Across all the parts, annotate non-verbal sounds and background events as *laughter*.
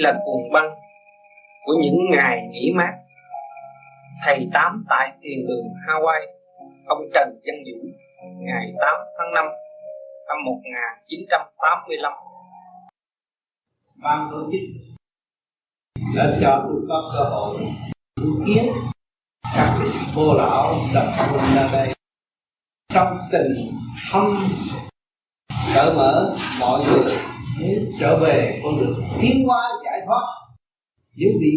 là cuồng băng của những ngày nghỉ mát. Thầy tám tại thiền đường Hawaii, ông Trần Văn Dũng, ngày 8 tháng 5 năm 1985 ban tổ chức đã cho tôi có cơ hội kiến các vị cô lão tập trung ra đây. Trong tình thâm cởi mở, mọi người nếu trở về con đường tiến hóa, giải thoát, những vị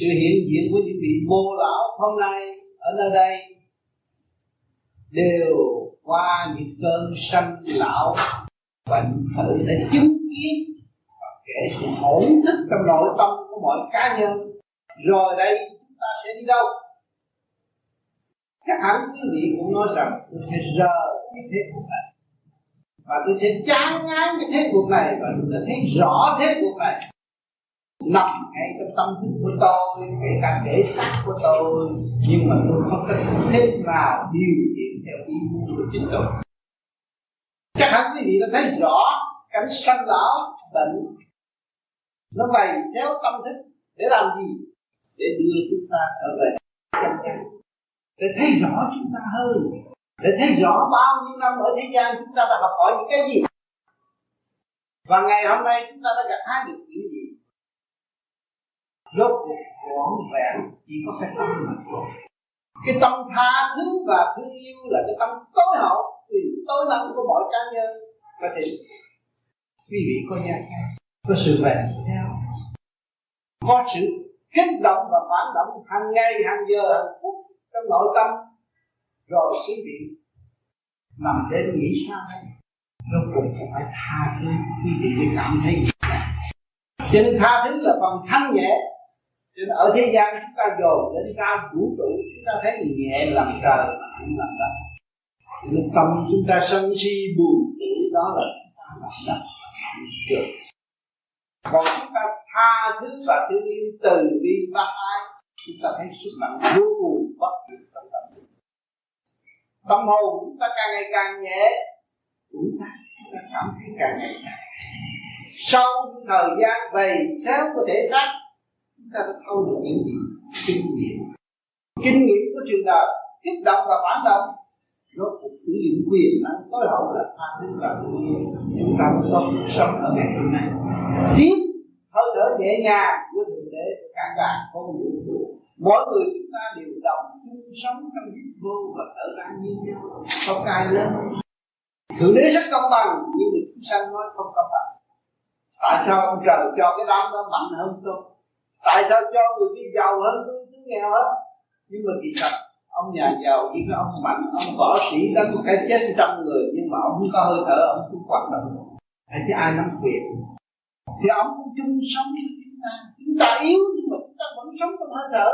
sự hiện diện của những vị bồ lão hôm nay ở nơi đây đều qua những cơn sanh lão bệnh thử để chứng kiến và kể sự hỗn thức trong nội tâm của mọi cá nhân. Rồi đây chúng ta sẽ đi đâu? Chắc hẳn quý vị cũng nói rằng, tôi sẽ rời cái thế của mình và tôi sẽ chán ngán cái thế cuộc này và tôi đã thấy rõ thế cuộc này. Nằm ngay trong tâm thức của tôi, kể cả thể xác của tôi, nhưng mà tôi không có thế nào điều khiển theo ý muốn của chính tôi. Chắc hẳn quý vị đã thấy rõ cảnh sanh lão bệnh. Nó bày theo tâm thức để làm gì? Để đưa chúng ta trở về. Chân chánh để thấy rõ chúng ta hơn để thấy rõ bao nhiêu năm ở thế gian chúng ta đã học hỏi những cái gì? Và ngày hôm nay chúng ta đã gặt hái được những gì? Rốt cuộc trọn vẹn chỉ có cái tâm mà cái tâm tha thứ và thương yêu là cái tâm tối hậu thì tối nặng của mọi cá nhân. Có thể quý vị có nhận có sự về theo. Có sự kích động và phản động hàng ngày, hàng giờ, hàng phút trong nội tâm rồi quý vị nằm đến nghĩ sao? Rốt cuộc phải tha thứ. Quý vị mới cảm thấy cho nên tha thứ là phần thanh nhẹ. Cho nên ở thế gian chúng ta dồn đến cao vũ trụ, chúng ta thấy nhẹ làm trời mà nặng làm đất. Nên tâm chúng ta sân si buồn tuổi đó là chúng ta làm đất được. Còn chúng ta tha thứ và thương yêu từ bi bác ái chúng ta thấy sức mạnh vô cùng bất diệt tâm hồn chúng ta càng ngày càng nhẹ. Chúng ta, cảm thấy càng ngày càng sau thời gian bày xéo của thể xác chúng ta đã thâu được những gì? Kinh nghiệm. Kinh nghiệm của trường đời kích động và phản động rốt cuộc sử dụng quyền năng tối hậu là tha thứ và thương yêu chúng ta mới có cuộc sống ở ngày hôm nay. Tiếp hơi thở nhẹ nhàng của thượng đế cả cả con vũ trụ mỗi người chúng ta đều đồng sống trong vô và thở an như nhau. Không ai lớn. Thượng đế rất công bằng, nhưng mà chúng sanh nói không công bằng. Tại sao ông trời cho cái đám đó mạnh hơn tôi? Tại sao cho người kia giàu hơn tôi cứ nghèo hết nhưng mà kỳ thật, ông nhà giàu chỉ có ông mạnh, ông võ sĩ đánh một cái chết trăm người, nhưng mà ông không có hơi thở, ông cũng hoạt động. Hay chứ ai nắm quyền? Thì ông cũng chung sống với chúng ta. Chúng ta yếu, nhưng mà chúng ta vẫn sống trong hơi thở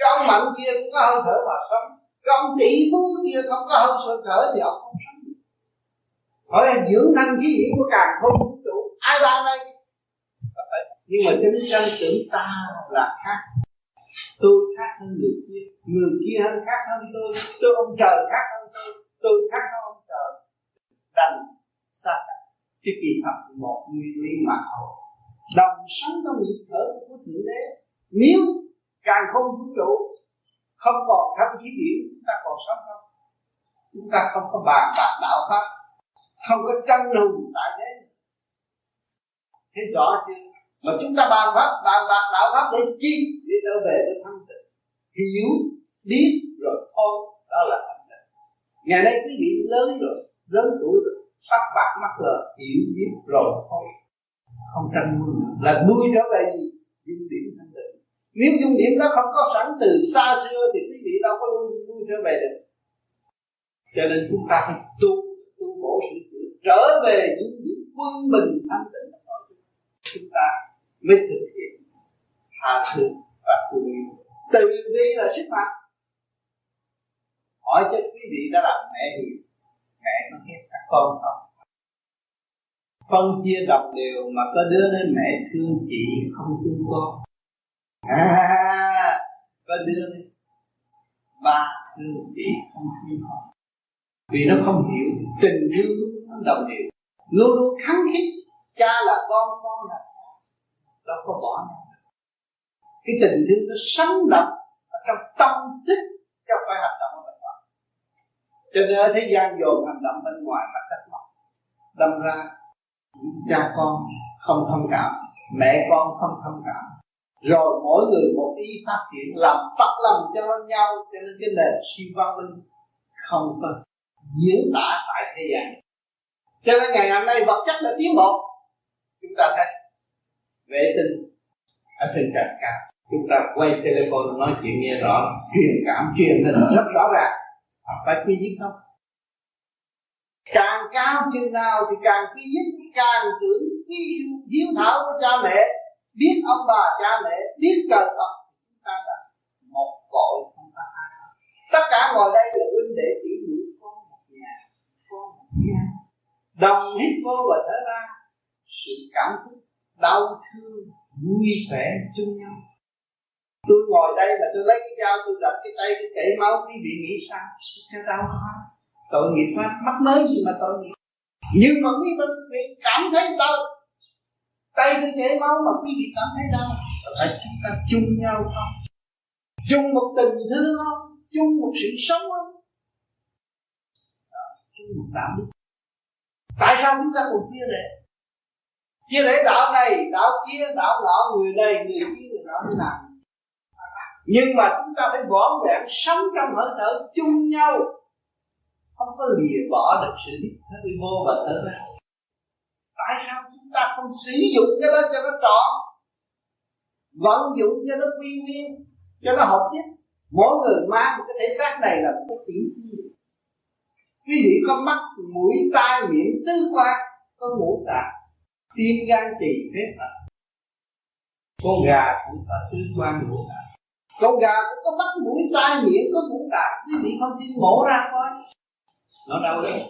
cái ông mạnh kia cũng có hơi thở mà sống. Cái ông tỷ phú kia không có hơi thở thì ông không sống được. Hỏi dưỡng thanh khí điển của càng không vũ trụ, ai ban đây? Ờ, ờ, nhưng mà chúng sanh tưởng ta là khác. Tôi khác hơn người kia người kia hơn khác hơn tôi. Tôi ông trời khác hơn tôi tôi khác hơn ông trời. Đành xa cái kỳ thật một nguyên lý mà thôi. Đồng sống trong nhịp thở của thượng đế, nếu càng không vũ trụ, không còn thân khí điển chúng ta còn sống không? Chúng ta không có bàn bạc đạo pháp, không có tranh hùng tại thế. Thấy rõ chưa? Mà chúng ta bàn pháp, bàn bạc đạo pháp để chi? Để trở về với thanh tịnh. Hiểu, biết rồi thôi, đó là thanh tịnh. Ngày nay quý vị lớn rồi, lớn tuổi rồi sắc bạc mắt lờ hiểu biết rồi thôi. Không tranh nuôi là nuôi trở về gì? Dung điểm thanh nếu dung điểm đó không có sẵn từ xa xưa thì quý vị đâu có nuôi, nuôi trở về được. Cho nên chúng ta phải tu tu bổ sự trở về những điểm quân bình thanh tịnh chúng ta mới thực hiện tha thứ và thương yêu từ bi là sức mạnh. Hỏi cho quý vị đã làm mẹ gì mẹ có ghét các con không? Phân chia đồng đều mà có đứa nên mẹ thương chị không thương con à, à, à, à. có đưa đi ba thương đi không vì nó không hiểu, tình thương nó đồng đều luôn luôn khăng khít, cha là con con là đâu có bỏ cái tình thương nó sống động ở trong tâm thức, trong phải hành động ở bên ngoài cho nên ở thế gian dồn hành động bên ngoài mà thất vọng. Đâm ra, cha con không thông cảm, mẹ con không thông cảm rồi mỗi người một ý phát triển làm phát lòng cho nhau, cho nên cái nền siêu văn minh không có diễn tả tại thế gian. Cho nên ngày hôm nay vật chất đã tiến bộ chúng ta thấy vệ tinh ở trên trần cao. Chúng ta quay telephone nói chuyện nghe rõ, truyền cảm, truyền hình rất rõ ràng. Phải quy nhất không? Càng cao chừng nào thì càng quy nhất, càng tưởng yêu hiếu thảo của cha mẹ biết ông bà cha mẹ, biết trời Phật chúng ta là một cội không có ai tất cả ngồi đây là huynh đệ tỷ muội, con một nhà, con một nhà. Đồng hít vô và thở ra, sự cảm xúc đau thương, vui vẻ chung nhau. Tôi ngồi đây mà tôi lấy cái dao, tôi đập cái tay, tôi chảy máu quý vị nghĩ sao? Cho đau quá tội nghiệp quá, mắc mới gì mà tội nghiệp. Nhưng mà quý vị cảm thấy đau tay tôi chảy máu mà quý vị cảm thấy đau phải chúng ta chung nhau không? Chung một tình thương không? Chung một sự sống không? Chung một đạo đức. Tại sao chúng ta còn chia rẽ? Chia rẽ đạo này, đạo kia, đạo nọ, người này, người kia, người nọ thế nào nhưng mà chúng ta phải võ vẹn sống trong hơi thở chung nhau. Không có lìa bỏ được sự hít thở vô và thở ra tại sao? Ta không sử dụng cái đó cho nó trọn, vận dụng cho nó quy nguyên, cho nó hợp nhất. Mỗi người mang một cái thể xác này là một cái tiểu quý vị có mắt, mũi, tai, miệng, tứ quan, có ngũ tạng tim gan, tỳ phế thận con gà cũng có tứ quan ngũ tạng. Con gà cũng có mắt, mũi, tai, miệng, có ngũ tạng. Quý vị không tin mổ ra coi nó đâu đấy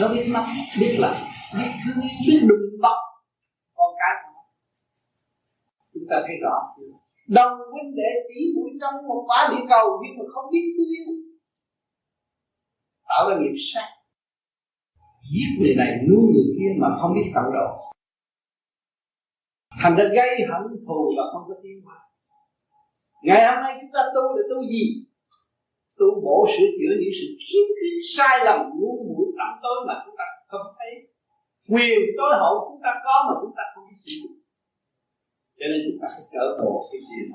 nó biết mắt, biết là biết thương biết đừng bọc con cái chúng ta thấy rõ. Đồng huynh đệ tỷ muội trong một quả địa cầu, nhưng mà không biết yêu tạo ra nghiệp sát. Giết người này, nuôi người kia mà không biết tận độ thành ra gây hận thù và không có tiến hóa. Ngày hôm nay chúng ta tu để tu gì? Tu bổ sửa chữa những sự khiếm khuyết sai lầm ngu muội tâm tối mà chúng ta không thấy. Quyền tối hậu chúng ta có mà chúng ta không biết chịu cho nên chúng ta sẽ trở về cái chuyện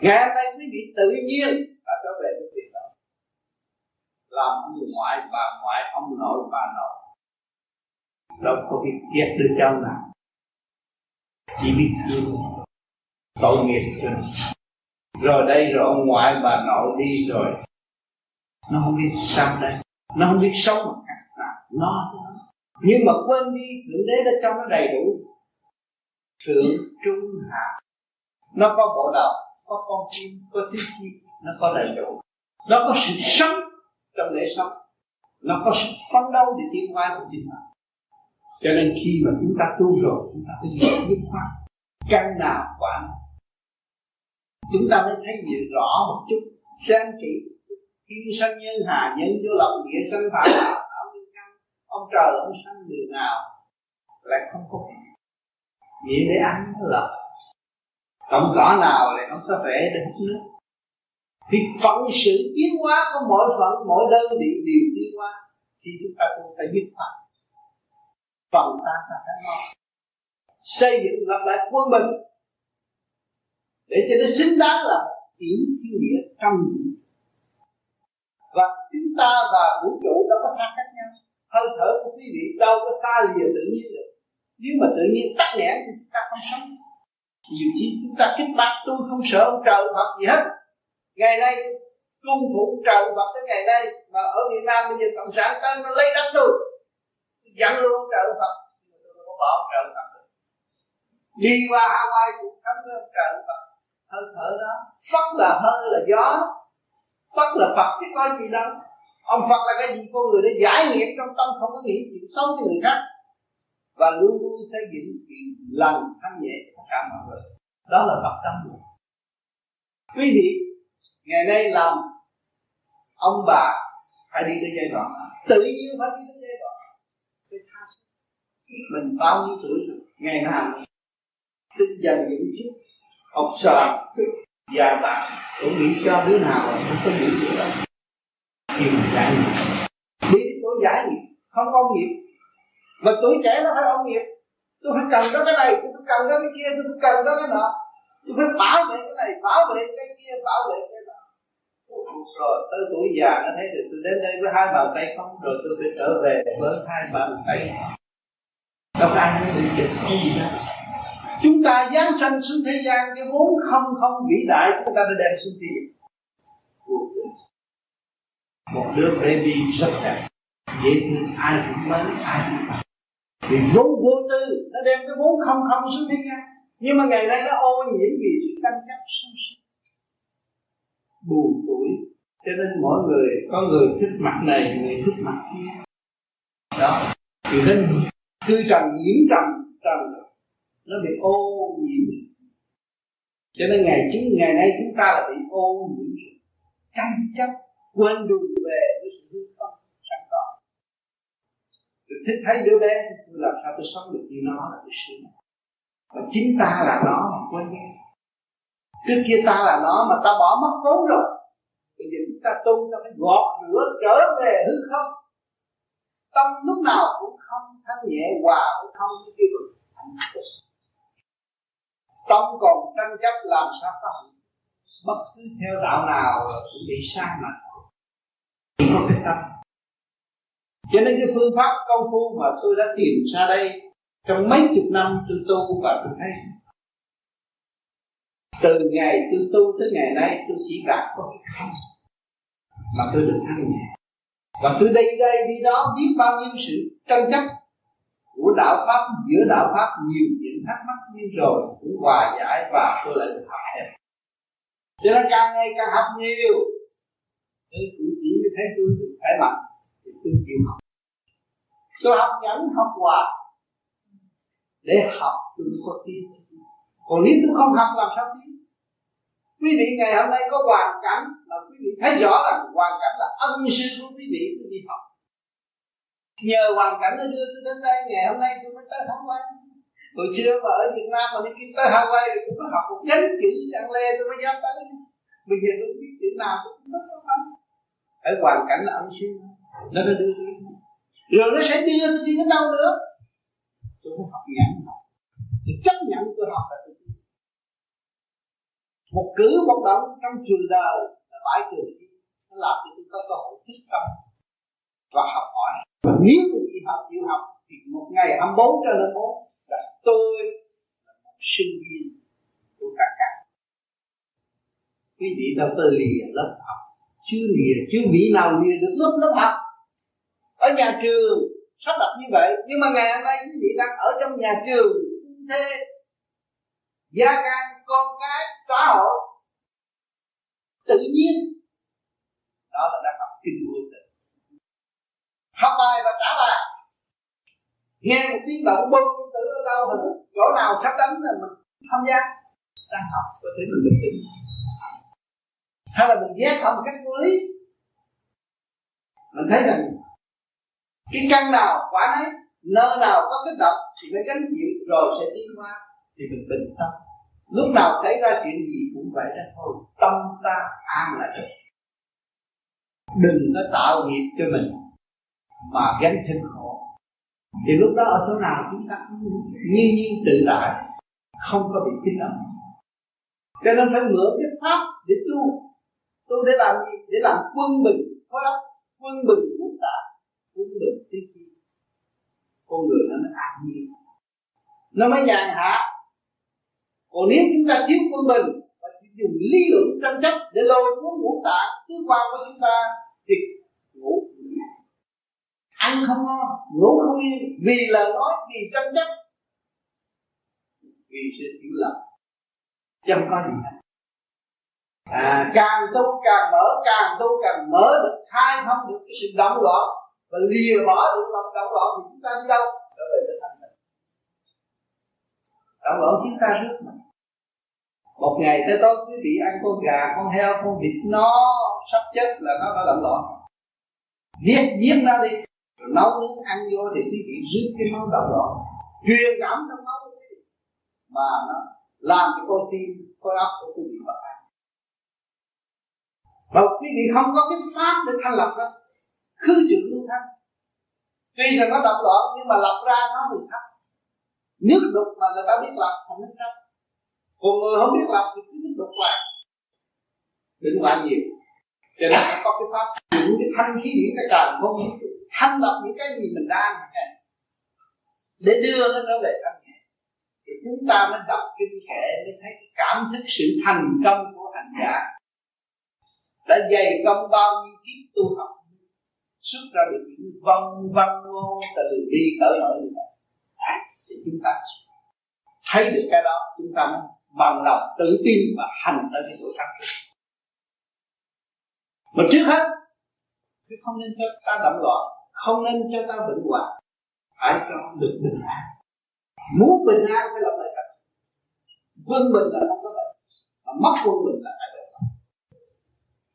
ngày hôm nay quý vị tự nhiên đã trở về cái chuyện đó. Làm người ngoại, bà ngoại, ông nội, bà nội. Đâu có biết ghét đứa cháu nào. Chỉ biết thương tội nghiệp cho rồi đây, rồi ông ngoại bà nội đi rồi. Nó không biết sao đây. Nó không biết sống một cách nào. Nó nhưng mà quên đi, thượng đế đã cho nó đầy đủ. Thượng trung hạ. Nó có bộ đầu, có con chim, có tiếng chi, nó có đầy đủ. Nó có sự sống trong lễ sống. Nó có sự phấn đấu để tiến hóa của chính mình. Cho nên khi mà chúng ta tu rồi, chúng ta phải hiểu dứt khoát căn nào quả chúng ta mới thấy nhìn rõ một chút. Xem kỹ. Thiên sanh nhân hà nhân vô lòng nghĩa sanh phạm thảo nhân căn, ông trời ông sanh người nào lại không có nghĩa để ăn nó là cộng cỏ nào lại không có vẻ để hút nước. Thì phận sự tiến hóa của mỗi phận, mỗi đơn vị đều tiến hóa, thì chúng ta cũng phải biết phận phần ta ta phải lo. Xây dựng lập lại quân bình để cho nó xứng đáng là tiếng thiên địa trong và chúng ta và vũ trụ đâu có xa cách nhau. Hơi thở của quý vị đâu có xa lìa tự nhiên được. Nếu mà tự nhiên tắt nghẽn thì chúng ta không sống. Nhiều khi chúng ta kích bác, tôi không sợ ông trời Phật gì hết. Ngày nay cung thủ trời Phật tới ngày nay, mà ở Việt Nam bây giờ cộng sản tới nó lấy đất tôi. Dẫn luôn ông trời Phật. Tôi không bỏ ông trời Phật đi qua Hawaii cũng khám ông trời Phật hơi thở đó. Phất là hơi là gió. Phất là Phật, chứ có gì đâu. Ông Phật là cái gì? Con người để giải nghiệp trong tâm, không có nghĩ chuyện xấu cho người khác. Và luôn luôn xây dựng chuyện lành, thanh nhẹ tất cả mọi người. Đó là Phật tâm quý vị, ngày nay làm ông bà phải đi tới giai đoạn tự nhiên phải đi tới giai đoạn mình bao nhiêu tuổi ngày nào? Tinh dần những chút ông sợ già bạn cũng nghĩ cho đứa nào mà không có nghĩ gì đâu. Khi mà giải nghiệp. Đi đến tuổi giải nghiệp. Không ông nghiệp. Mà tuổi trẻ nó phải ông nghiệp. Tôi phải cần có cái này, tôi phải cần có cái kia, tôi phải cần có cái nọ. Tôi phải bảo vệ cái này, bảo vệ cái kia, bảo vệ cái nọ. Rồi tới tuổi già nó thấy được tôi đến đây với hai bàn tay không, rồi tôi phải trở về với hai bàn tay. Đâu ai nói sự dịch không gì đâu chúng ta giáng sanh xuống thế gian, cái vốn không không vĩ đại, chúng ta đã đem xuống thế gian một đứa baby rất đẹp. Dễ thương, ai cũng mến, ai cũng mến. Vì vốn vô tư, nó đem cái vốn không không xuống thế gian. Nhưng mà ngày nay nó ô nhiễm vì sự tranh chấp sung sinh buồn tuổi. Cho nên mỗi người, có người thích mặt này, người thích mặt kia. Đó. Thì nên cư trần nhiễm trần trần nó bị ô nhiễm. Cho nên ngày chúng ngày nay chúng ta là bị ô nhiễm. Tranh chấp, quên đường về với sự hư không sẵn có. Tôi thích thấy đứa bé, tôi làm sao tôi sống được như nó là tôi sướng. Và chính ta là nó mà quên nghe trước kia ta là nó mà ta bỏ mất vốn rồi. Bây giờ chúng ta tu, ta phải gọt rửa trở về hư không. Tâm lúc nào cũng không thanh nhẹ hòa với không với cái tâm còn tranh chấp làm sao có hạnh. Bất cứ theo đạo nào cũng bị sai mà. Chỉ có cái tâm. Cho nên cái phương pháp công phu mà tôi đã tìm ra đây, trong mấy chục năm tôi tu và tôi thấy. Từ ngày tôi tu tới ngày nay, tôi chỉ gặp có cái không. Mà tôi được thanh nhẹ. Và tôi đi đây, đi đó biết bao nhiêu sự tranh chấp của đạo pháp, giữa đạo pháp nhiều chuyện thắc mắc như rồi cũng hòa giải và tôi lại được học thêm. Cho nên càng ngày càng học nhiều. Tôi cũng chỉ như thế tôi được khỏe mạnh, thì tôi chịu học. Tôi học nhẫn học hòa. Để học tôi có tiến còn nếu tôi không học làm sao tiến quý vị ngày hôm nay có hoàn cảnh mà quý vị thấy rõ là hoàn cảnh là ân sư của quý vị tôi đi học nhờ hoàn cảnh nó đưa tôi đến đây, ngày hôm nay tôi mới tới Hawaii. Hồi xưa mà ở Việt Nam mà đi kiếm tới Hawaii thì tôi có học một nhánh chữ ăn lê, tôi mới dám tới. Bây giờ tôi biết chữ nào tôi cũng rất khó ở hoàn cảnh là ông sư nó đã đưa tôi rồi nó sẽ đưa tôi đi đến đâu nữa? Tôi phải học nhận tôi chấp nhận tôi học là tôi một cử một động trong trường đời là bãi trường nó làm cho tôi có cơ hội thích tâm và học hỏi và nếu tôi đi học tiểu học thì một ngày 24 trên 24 là tôi là một sinh viên của cả cả quý vị đâu tới lìa lớp học chưa lìa chưa vị nào lìa được lớp lớp học. Ở nhà trường sắp đặt như vậy, nhưng mà ngày hôm nay quý vị đang ở trong nhà trường thế. Gia can, con cái, xã hội, tự nhiên. Đó là đang học kinh vô tình học bài và trả bài. Nghe một tiếng động bông tử ở đâu hình chỗ nào sắp đánh là mình tham gia. Đang học, có thể mình bình tĩnh hay là mình ghét không cách vô lý. Mình thấy rằng, cái căn nào quả ấy, nơi nào có kích động thì phải gánh chịu, rồi sẽ tiến qua thì mình bình tâm. Lúc nào xảy ra chuyện gì cũng vậy đó thôi, tâm ta an là được. Đừng có tạo nghiệp cho mình mà gánh thêm khổ. Thì lúc đó ở chỗ nào chúng ta cũng nhiên nhiên tự tại, không có bị kích động. Cho nên phải mượn cái pháp để tu. Tu để làm gì? Để làm quân bình khối óc quân bình quốc tạ quân bình tiết chi. Con người nó mới an nhiên. Nó mới nhàn hạ. Còn nếu chúng ta thiếu quân bình và dùng lý luận tranh chấp để lôi cuốn ngũ tạng, tứ quan của chúng ta, thì ăn không ngon ngủ không yên vì lời nói vì tranh chấp. Vì sự hiểu lầm. Chẳng có gì hết à, càng tu càng mở càng tu càng mở được khai thông được cái sự động loạn và lìa bỏ được lòng động loạn thì chúng ta đi đâu? Trở về tới thành tịnh động loạn chúng ta rất mạnh. Một ngày tới tối quý vị ăn con gà con heo con vịt nó sắp chết là nó đã động loạn. Giết giết nó đi rồi nấu nướng ăn vô để quý vị rước cái máu động loạn truyền cảm trong máu mà nó làm cho con tim, khối óc của quý vị bất an. Và quý vị không có cái pháp để thanh lập đó. Khứ trừ luôn thanh. Tuy là nó động loạn nhưng mà lập ra nó thì thấp. Nước đục mà người ta biết lập thành nước trong. Còn người không biết lập thì cứ nước đục hoài. Đừng hoài nhiều. Cho nên có cái pháp, những cái thanh khí điển cái càng không thanh lọc những cái gì mình đang để đưa nó trở về thanh nhẹ thì chúng ta mới đọc kinh kệ mới thấy cảm thức sự thành công của hành giả. Đã dày công bao nhiêu kiếp tu học, xuất ra được những văn văn ngôn từ bi cởi mở như vậy. Thì chúng ta thấy được cái đó, chúng ta mới bằng lòng tự tin và hành tới cái chỗ thắng mà trước hết, chứ không nên cho ta động loạn không nên cho ta bệnh hoạn. Phải cho được bình an. Muốn bình an phải lập lại trật quân bình là không có bệnh. Mà mất quân bình là phải bệnh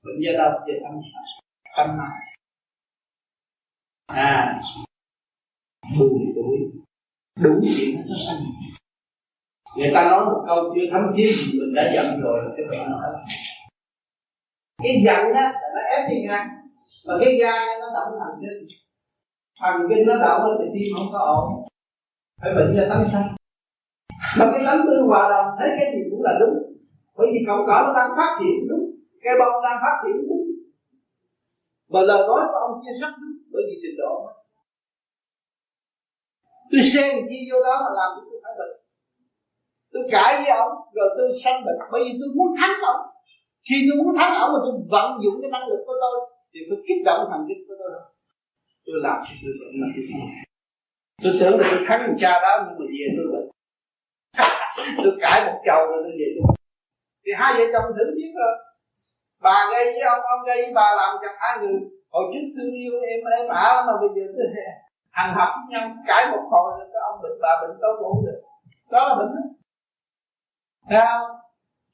bệnh do đâu do tâm tâm mà. À buồn tuổi đúng. Chuyện nó sanh. Người ta nói một câu chưa thấm thiết gì, mình đã giận rồi là cái bệnh nó cái giận á, là nó ép đi ngang và cái gan nó động thần kinh thần kinh nó động thì tim không có ổn. Phải bệnh là tánh sanh. Mà cái tánh tư hòa đồng, thấy cái gì cũng là đúng. Bởi vì cộng cỏ nó đang phát triển đúng. Cái bông đang phát triển đúng. Và lời nói của ông kia rất đúng, bởi vì trình độ tôi xem chi vô đó mà làm cho tôi phải bệnh. Tôi cãi với ông, rồi tôi sanh bệnh. Bởi vì tôi muốn thắng ông. Khi tôi muốn thắng ông mà tôi vận dụng cái năng lực của tôi, thì tôi kích động thần kinh của tôi tôi làm cho tôi bệnh là tôi thắng tôi tưởng là tôi thắng cha đó nhưng mà về tôi bệnh *laughs* tôi cãi một chầu rồi tôi về tôi thì hai vợ chồng thử biết rồi. Bà gây với ông ông gây với bà làm chặt hai người hồi trước thương yêu em em ả mà bây giờ tôi hành hợp với nhau, cãi một hồi rồi cái ông bệnh, bà bệnh tôi cũng được. Đó là bệnh đó. Sao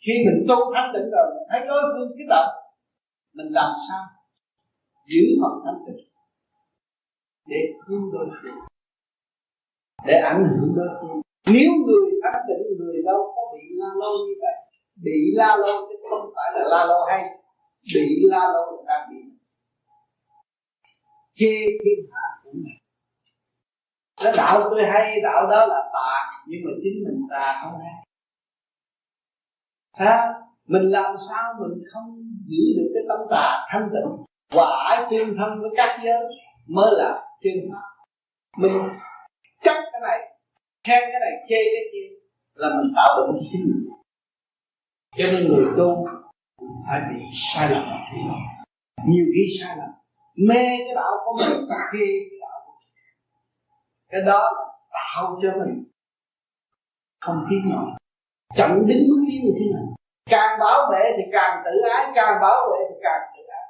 khi mình tu thanh tịnh rồi, mình thấy đối phương kích động, mình làm sao giữ phần thanh tịnh để cứu đối phương để ảnh hưởng đối phương nếu người thanh tịnh người đâu có bị la lô như vậy, bị la lô chứ không phải là la lô hay, bị la lô là đang bị chê thiên hạ cũng này nó đạo tôi hay, đạo đó là tà, nhưng mà chính mình tà không hay. Ha mình làm sao mình không giữ được cái tâm tà thanh tịnh? Hòa ái tương thân với các giới mới là chân mình. Chấp cái này, khen cái này, chê cái kia là mình tạo bệnh chính mình. Cho nên người tu phải bị sai lầm nhiều khi sai lầm, mê cái đạo của mình ghê cái đạo của mình. Cái đó là tạo cho mình không khí nổi chậm đứng bước tiến như thế này càng bảo vệ thì càng tự ái, càng bảo vệ thì càng tự ái.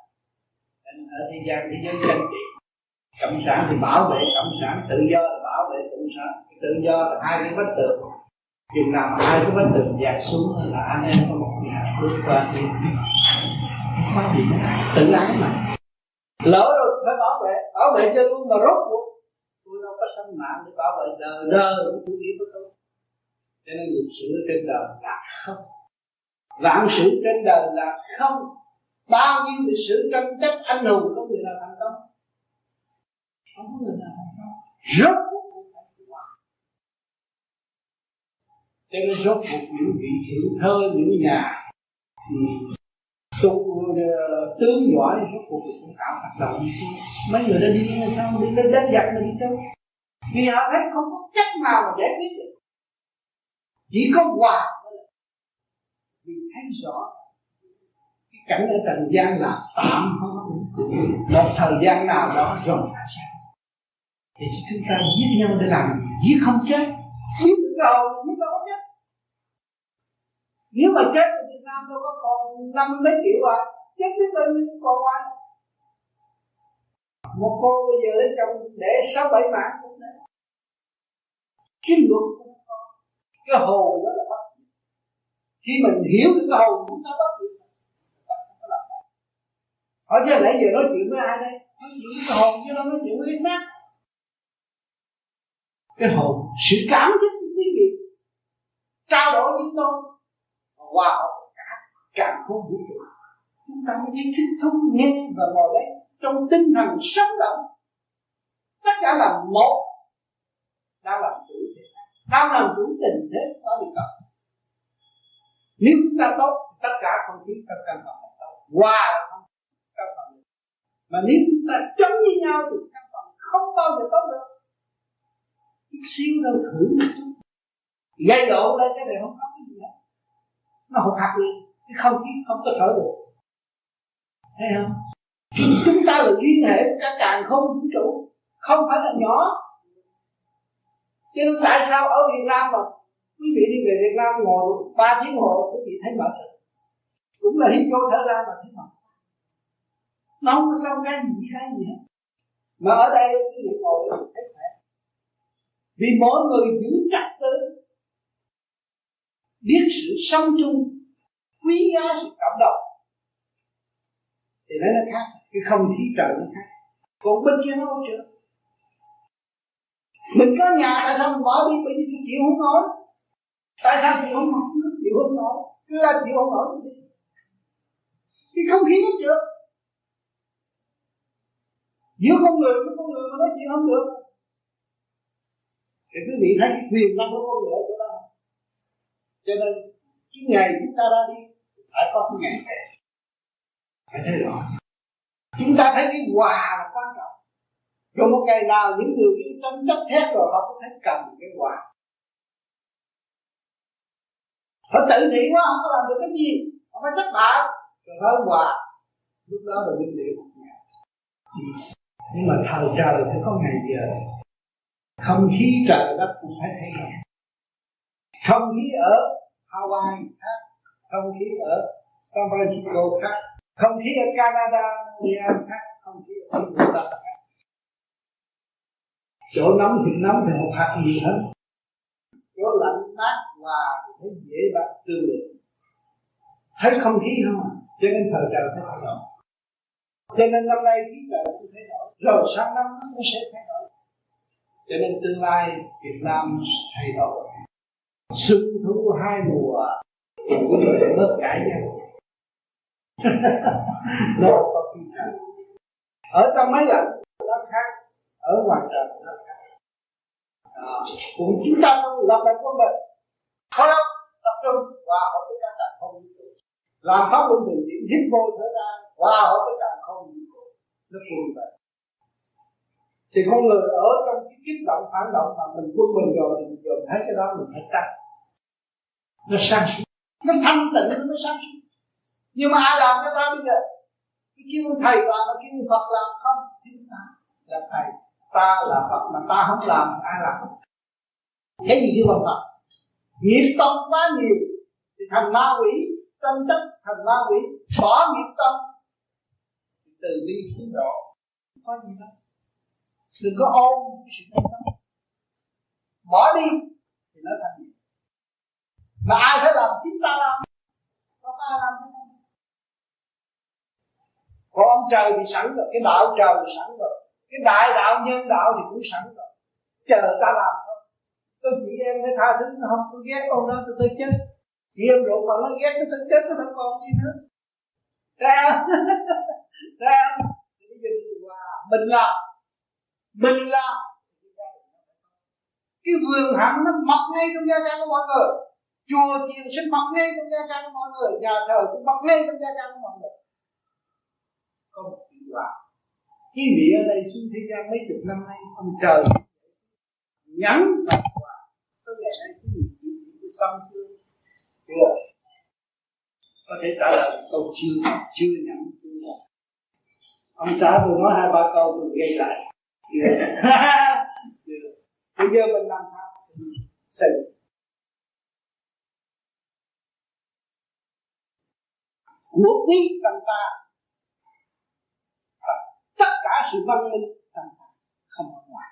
Nên ở thế gian, thế giới tranh trị cộng sản thì bảo vệ cộng sản, tự do là bảo vệ cộng sản. Tự do là hai cái vách tường. Chừng nào hai cái vách tường dạt xuống là anh em có một nhà bước qua thì có gì tự ái mà. Lỡ rồi, phải bảo vệ. Bảo vệ cho tôi mà rốt cuộc. Tôi đâu có sanh mạng để bảo vệ đời. Đời tôi nghĩ của tôi cho nên lịch sử trên đời là không. Vạn sự trên đời là không. Bao nhiêu lịch sử tranh chấp anh hùng có người nào thành công? Không người nào rốt cho nên rốt cuộc những vị thiểu thơ, những nhà tu uh, tướng giỏi rốt cuộc cũng tạo hoạt động đi xuống mấy người đã đi làm sao? Đi lên đánh giặc mà đi đâu vì họ thấy không có cách nào mà giải quyết được. Chỉ có hòa vì thấy rõ cái cảnh ở trần gian là tạm không một thời gian nào đó rồi phải sao thì chúng ta giết nhau để làm giết không chết. Giết đầu giết đâu chết nếu mà chết ở Việt Nam đâu có còn năm mấy triệu à. Chết biết bao nhiêu còn ai một cô bây giờ lấy chồng để sáu bảy mạng cũng đấy cái luật cái hồn đó là bắt khi mình hiểu được cái hồn chúng ta bắt được hỏi chứ nãy giờ nói chuyện với ai đây? Nói chuyện với cái hồn chứ đâu nói chuyện với cái xác cái hồn sự cảm thức cái vị. Trao đổi với tôi. Hòa hợp cả càng không vũ trụ. Chúng ta mới thấy thích thú nghe và ngồi đấy trong tinh thần sống động. Tất cả là một. Đang làm chủ thể xác đang làm chủ tình thế có địa cầu. Nếu chúng ta tốt, tất cả không khí trong căn phòng là tốt. Hòa là không căn phòng mà nếu chúng ta chống với nhau thì căn phòng không bao giờ tốt được chút xíu đâu thử một chút gây lộ lên cái này không có cái gì hết. Nó hụt hạt liền cái không khí không có thở được. Thấy không? Chúng ta là liên hệ với cả càng không vũ trụ. Không phải là nhỏ. Cho nên tại sao ở Việt Nam mà quý vị đi về Việt Nam ngồi ba tiếng hồ quý vị thấy mệt rồi. Cũng là hít vô thở ra mà thấy mệt. Nó không có xong cái gì cái gì hết. Mà ở đây quý vị ngồi thấy vì mỗi người giữ trật tự, biết sự sống chung, quý giá sự cảm động thì nó khác, cái không khí trời nó khác. Còn bên kia nó không chữa mình có nhà, tại sao mình bỏ đi? Bởi vì tôi chịu không nổi. Tại sao chịu không nổi? Chịu không nổi. Cứ là chịu không nổi đi. Cái không khí nó chữa giữa con người với con người mà nói chuyện không được để quý vị thấy quyền năng của con người ở chỗ đó. Cho nên, cái ngày chúng ta ra đi, phải có cái ngày về phải thấy rõ. Chúng ta thấy cái quà là quan trọng. Rồi một ngày nào những người yêu tranh chấp thét rồi, họ cũng thấy cầm cái quà họ tự thị quá không có làm được cái gì. Họ phải thất bại. Rồi nói quà lúc đó là nguyên liệu ừ. nhưng mà thời trời thì có ngày giờ không khí trời đất cũng phải thay đổi. Không khí ở Hawaii khác, không khí ở San Francisco khác, không khí ở Canada Miami khác, không khí ở Mỹ khác. Chỗ nóng thì nóng thì một hạt nhiều hơn chỗ lạnh mát và thấy dễ bắt tương lượng thấy không khí không à? Cho nên thời trời phải thay đổi. Cho nên năm nay khí trời cũng thay đổi. Rồi sang năm nó cũng sẽ thay đổi cho nên tương lai Việt Nam thay đổi. Xuân thu hai mùa cũng phải bớt cãi nhau *laughs* nó có khi trời ở trong máy lạnh nó khác. Ở ngoài trời nó khác. À, cũng chúng ta không lập lại quân mình. Không lắm tập trung. Và họ tất cả càng không làm pháp luân thường chuyển hít vô thở ra và họ tất cả không nó quân vậy thì con người ở trong cái kích động, phản động mà mình quân mình rồi thì mình dồn thấy cái đó mình phải tắt nó sáng suốt nó thanh tịnh, nó mới sáng suốt nhưng mà ai làm cho ta bây giờ? Cái kêu thầy làm mà kêu phật làm không? Chúng ta là thầy. Ta là phật mà ta không làm thì ai làm? Cái gì kêu bằng phật? Nghiệp tâm quá nhiều thì thành ma quỷ, tâm chất thành ma quỷ, bỏ nghiệp tâm. Từ bi xuống độ. Có gì đâu đừng có ôm, sự tâm tâm bỏ đi, thì nó thành nghiệp mà ai phải làm chúng ta làm. Không ai làm thế còn ông trời thì sẵn rồi, cái đạo trời thì sẵn rồi. Cái đại đạo nhân đạo thì cũng sẵn rồi. Chờ ta làm thôi. Tôi chỉ em cái tha thứ, nó không tôi ghét con nó, tôi tôi chết. Chị em rượu mà nó ghét tôi tôi chết tôi không còn gì nữa. Ra *laughs* ra bây giờ mình làm mình là cái vườn hẳn nó mọc ngay trong gia trang của mọi người. Chùa chiền sẽ mọc ngay trong gia trang của mọi người. Nhà thờ cũng mọc ngay trong gia trang của mọi người. Có một kỳ là cái vị ở đây xuống thế gian mấy chục năm nay, ông trời nhắn và quả tới ngày nay quý vị chịu xong chưa? Chưa. Có thể trả lời câu chưa chưa nhắn, chưa ông xã tôi nói hai ba câu, tôi gây lại bây giờ mình làm sao? Xây của quý trong ta. Tất cả sự văn minh trong ta không ở ngoài.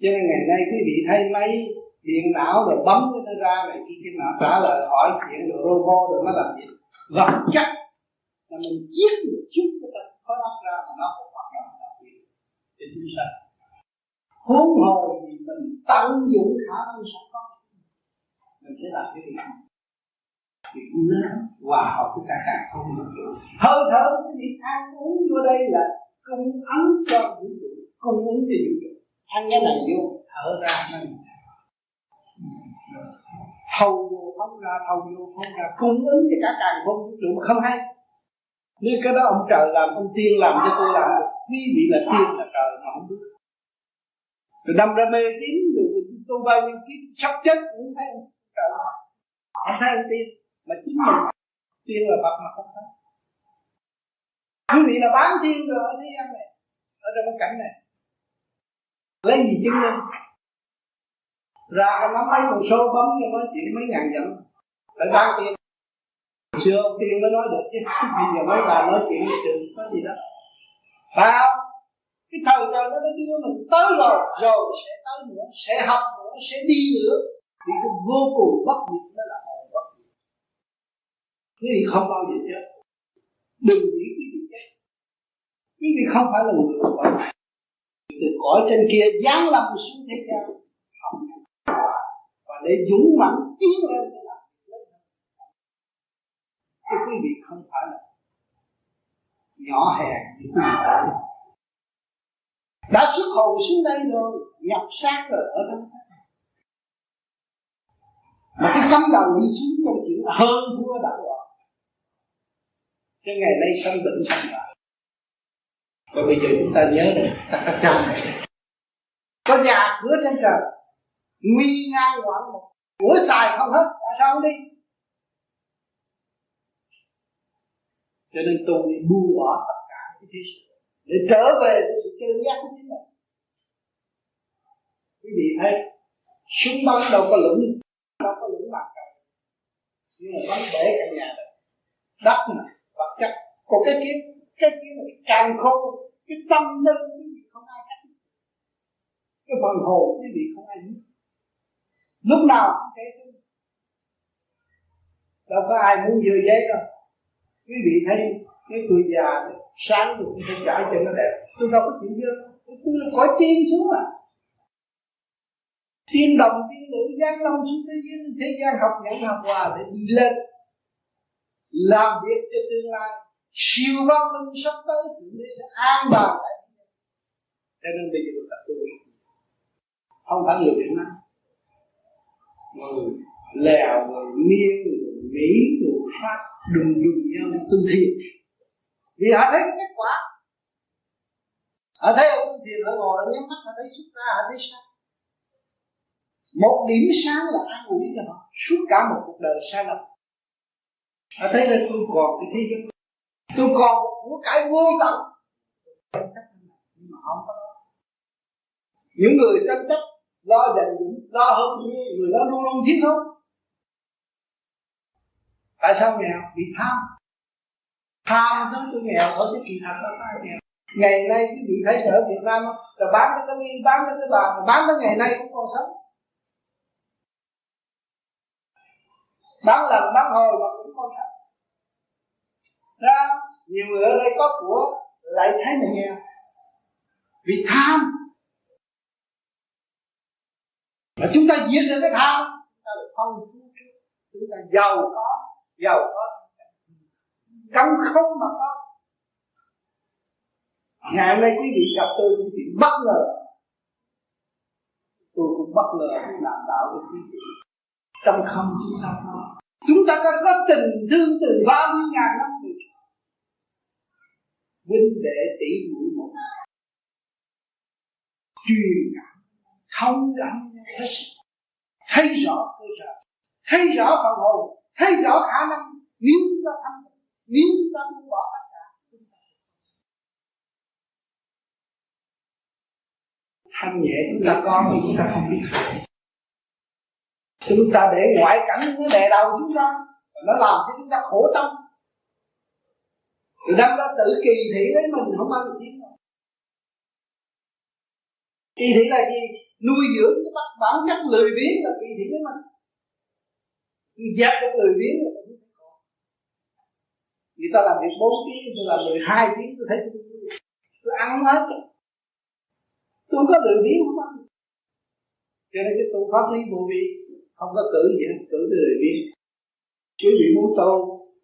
Cho nên ngày nay quý vị thấy mấy điện não rồi bấm nó ra này kia cái nào trả lời hỏi chuyện rồi robot rồi nó làm gì? Vật chất. Là mình giết một chút cái tầng khối óc ra mà nó không hoạt động đặc biệt để chúng sanh huống hồ thì mình tận dụng khả năng sẵn có. Mình sẽ làm cái gì? Việc lớn hòa hợp với cả càng không vũ trụ hơi thở cái việc ăn uống vô đây là cung ứng cho vũ trụ, cung ứng cho vũ trụ. Ăn cái này vô, thở ra nó thâu vô phóng ra thâu vô phóng ra, cung ứng cho cả càng không vũ trụ. Mà không hay. Nếu cái đó ông trời làm, ông tiên làm cho tôi làm được quý vị là tiên là trời mà không biết. Rồi đâm ra mê tín rồi tôi bao nhiêu kiếp sắp chết cũng thấy trời. Không thấy ông tiên, mà chính mình tiên là phật mà không thấy. Quý vị là bán tiên rồi, ở thế gian này, ở trong cái cảnh này. Lấy gì chứng minh? Ra cái nắm mấy con số bấm cho nói chuyện mấy ngàn dặm phải bán tiên xưa ông tiên mới nói được chứ, *laughs* bây giờ mấy bà nói chuyện với có gì đó phải không cái thời trời nó đã đưa mình tới rồi. Rồi sẽ tới nữa, sẽ học nữa, sẽ đi nữa. Thì cái vô cùng bất diệt đó là hồn bất diệt. Quý vị không bao giờ chết. Đừng nghĩ quý vị chết. Quý vị không phải là người của cõi từ cõi trên kia giáng lâm xuống thế gian. Học và để dũng mãnh tiến lên cái làm chứ quý vị không phải là nhỏ hèn như đã xuất hồn xuống đây rồi, nhập xác rồi, ở trong xác mà cái cắm đầu đi xuống trong chuyện hơn thua đã rồi. Cái ngày nay sanh bệnh sanh lại và bây giờ chúng ta nhớ được ta có cha có nhà cửa trên trời. Nguy nga ngoạn một của xài không hết, tại sao không đi? Cho nên tu đi buông bỏ tất cả cái thế sự để trở về với sự chân giác của chính mình. Quý vị thấy súng bắn đâu có lũng đâu có lũng mặt trời nhưng mà bắn bể cả nhà này, đất này, vật chất. Còn cái kia cái kia là cái càng khôn cái tâm linh quý vị không ai cắt cái phần hồn quý vị không ai biết. Lúc nào cũng thế thôi. Đâu có ai muốn vừa giấy đâu quý vị thấy cái tuổi già sáng được cũng phải trải cho nó đẹp. Tôi đâu có chuyện dơ tôi là cõi tiên xuống à tiên đồng tiên nữ giáng lâm xuống thế gian thế gian học nhẫn học hòa để đi lên. Làm việc cho tương lai. Siêu văn minh sắp tới thì nó sẽ an bài lại. Cho nên bây giờ tập tu không phải người Việt Nam. Người lèo người miên, người mỹ, người pháp đùng đùng nhau tu thiền vì họ thấy cái kết quả. Họ thấy ông tu thiền họ ngồi họ nhắm mắt họ thấy xuất ra họ thấy sáng một điểm sáng là an ủi cho họ suốt cả một cuộc đời sai lầm. Họ thấy là tôi còn cái thế giới. Tôi còn một của cải vô tận. Nhưng mà không có những người tranh chấp lo dành dụm lo hơn người đó luôn luôn thiếu không tại sao nghèo? Bị tham. Tham tới tôi nghèo ở cái kỳ thật đó, phải nghèo. Ngày nay quý vị thấy ở Việt Nam là bán cái ly, bán cái bàn bán tới ngày nay cũng còn sống. Bán lần, bán hồi mà cũng còn sống. Ra, nhiều người ở đây có của, lại thấy mình nghèo. Vì tham. Mà chúng ta diệt được cái tham, chúng ta được phong phú chúng ta giàu có giàu có. Trong không mà có. Ngày hôm nay quý vị gặp tôi những chuyện bất ngờ. Tôi cũng bất ngờ làm đạo với quý vị. Trong không chúng ta có. Chúng ta có, có tình thương từ bao nhiêu ngàn năm rồi. Huynh đệ tỷ muội một. Truyền cảm thông cảm thấy thấy rõ cơ sở. Thấy rõ phần hồn thấy rõ khả năng nếu chúng ta thành nếu chúng ta buông bỏ tất cả. Thanh nhẹ chúng ta có mà chúng ta không biết. Chúng ta để ngoại cảnh nó đè đầu chúng ta nó làm cho chúng ta khổ tâm. Rồi đâm ra tự kỳ thị lấy mình không bao giờ tiến kỳ thị là gì? Nuôi dưỡng cái bản chất lười biếng là kỳ thị với mình dẹp được người biến, là người ta làm việc 4 tiếng tôi làm 12 tiếng tôi thấy tôi, tôi ăn hết. Tôi không có lười biếng không ăn cho nên cái tu pháp lý vô vi không có cử gì hết cử lười biến quý vị muốn tu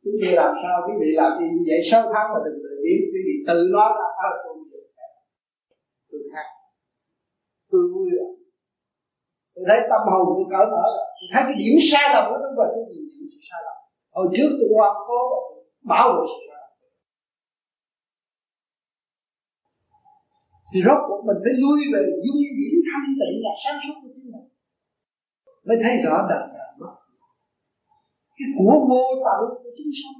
quý vị làm sao? Quý vị làm gì? Vậy sáu tháng mà đừng lười biến quý vị tự nói là à, tôi tôi khác. Tôi vui rồi tôi thấy tâm hồn tôi cởi mở rồi tôi thấy cái điểm sai lầm của tôi và tôi nhìn điểm sai lầm. Hồi trước tôi qua cố bảo vệ sự sai lầm. Thì rốt cuộc mình phải lui về dung điểm thanh tịnh là sáng suốt của chính mình. Mới thấy rõ đời là mất cái của vô tận của chúng sanh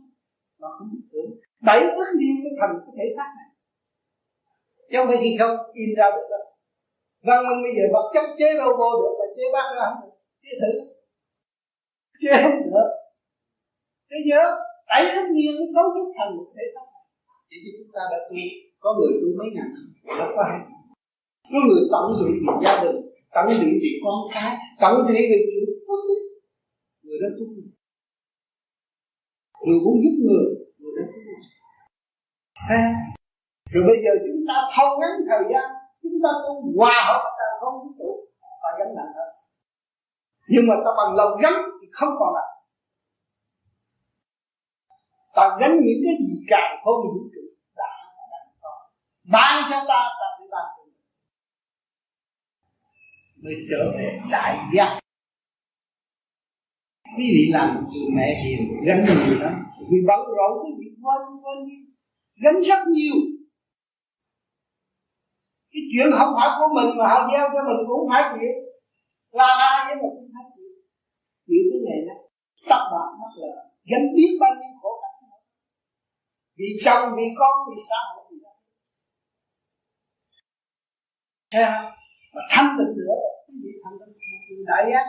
mà không biết tưởng. Bảy ức niên cái thành cái thể xác này. Trong không thì không in ra được đâu văn minh bây giờ vật chất chế đâu vô được, mà chế bác ra không chế thử. Chế không được. Thế nhớ tại ít nhiên nó cấu trúc thành một thể xác. Này chỉ như chúng ta đã tu có người tu mấy ngàn năm nó có hay có người tận tụy vì gia đình, tận tụy vì con cái, tận tụy vì chuyện phước đức. Người đó tu. Người muốn giúp người người đó tu. Ha. Rồi bây giờ chúng ta thâu ngắn thời gian chúng ta tu hòa hợp càng không vũ trụ ta gánh nặng hơn nhưng mà ta bằng lòng gánh thì không còn nặng ta gánh những cái gì càng không vũ trụ đã ban cho ta ta sẽ ban cho mình. Mới trở về đại giác quý vị làm người mẹ hiền, gánh nhiều lắm. Vì bận rộn, quý vị quên quên đi gánh rất nhiều cái chuyện không phải của mình mà họ gieo cho mình cũng phải chịu la la với mình cũng phải chịu chịu cái này đó tập bạn mất là gánh biết bao nhiêu khổ cảnh vì chồng, vì con, vì xã hội, vì đó Thấy không? Mà thanh tịnh nữa. Cái gì thanh tịnh? Đại giác.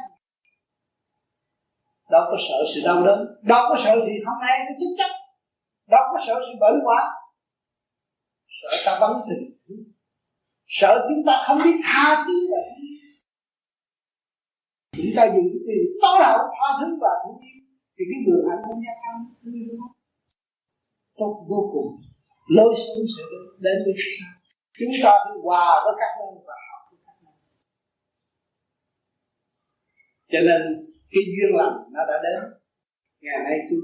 Đâu có sợ sự đau đớn. Đâu có sợ gì hôm nay cái chính chắc Đâu có sợ sự bệnh quá Sợ ta bắn tình Sợ chúng ta không biết tha thứ và Chúng ta dùng cái từ tối hậu tha thứ và thương yêu. Thì cái người hạnh không gia tăng thương yêu Tốt vô cùng. Lối xuống sẽ đến với chúng ta. Chúng ta phải hòa với các nơi và học với các nơi. Cho nên, cái duyên lành nó đã đến. Ngày nay tôi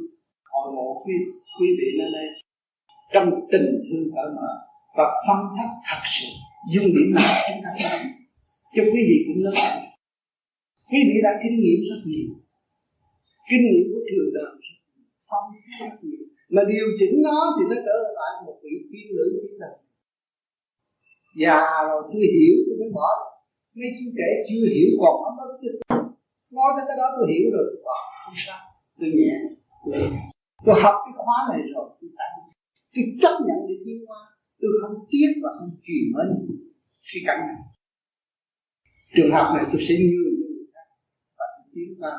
hội ngộ quý quý vị lên đây trong tình thương cởi mở và phân thách thật sự dung điểm nào chúng ta làm cho quý vị cũng lớn quý vị đã kinh nghiệm rất nhiều. Kinh nghiệm của trường đời rất nhiều. Rất nhiều. Mà điều chỉnh nó thì nó trở lại một vị tiên nữ tiên thần già rồi chưa hiểu tôi mới bỏ mấy chú trẻ chưa hiểu còn ấm ức chứ nói tới cái đó tôi hiểu rồi. Tôi bỏ không sao. Tôi nhẹ tôi, học cái khóa này rồi. Tôi tôi chấp nhận để tiến qua tôi không tiếc và không chỉ mến khi cảnh này. Trường hợp này tôi sẽ như người khác và tôi tiến qua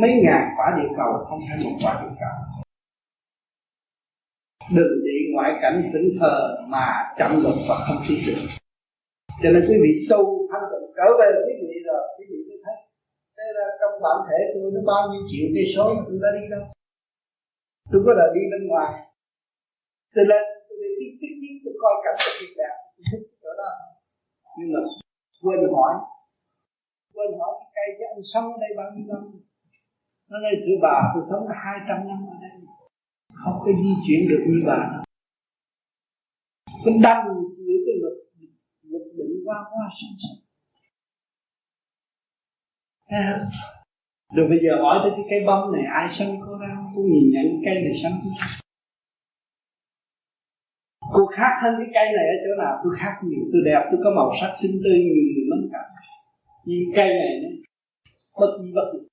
mấy ngàn quả địa cầu không phải một quả địa cầu. Đừng bị ngoại cảnh sững sờ mà chậm lực và không tin được. Cho nên quý vị tu thanh tịnh trở về quý vị rồi, quý vị mới thấy. Thế là trong bản thể tôi nó bao nhiêu triệu cây số mà tôi đã đi đâu? Tôi có đời đi bên ngoài tôi lên tôi đi tiếp tiếp tiếp tôi coi cảnh vật hiện đẹp thích chỗ đó nhưng mà quên hỏi. Quên hỏi cái cây chứ anh sống ở đây bao nhiêu năm? Nó nói, thưa bà, tôi sống hai trăm năm ở đây. Không có di chuyển được như bà. Tôi đâm những cái luật luật định qua qua sẵn sanh rồi bây giờ hỏi tới cái cây bông này, ai sanh cô ra? Cô nhìn nhận cây này sanh cô khác hơn cái cây này ở chỗ nào? Tôi khác nhiều. Tôi đẹp, tôi có màu sắc xinh tươi, nhiều người mến cả nhưng cây này nó bất di bất lực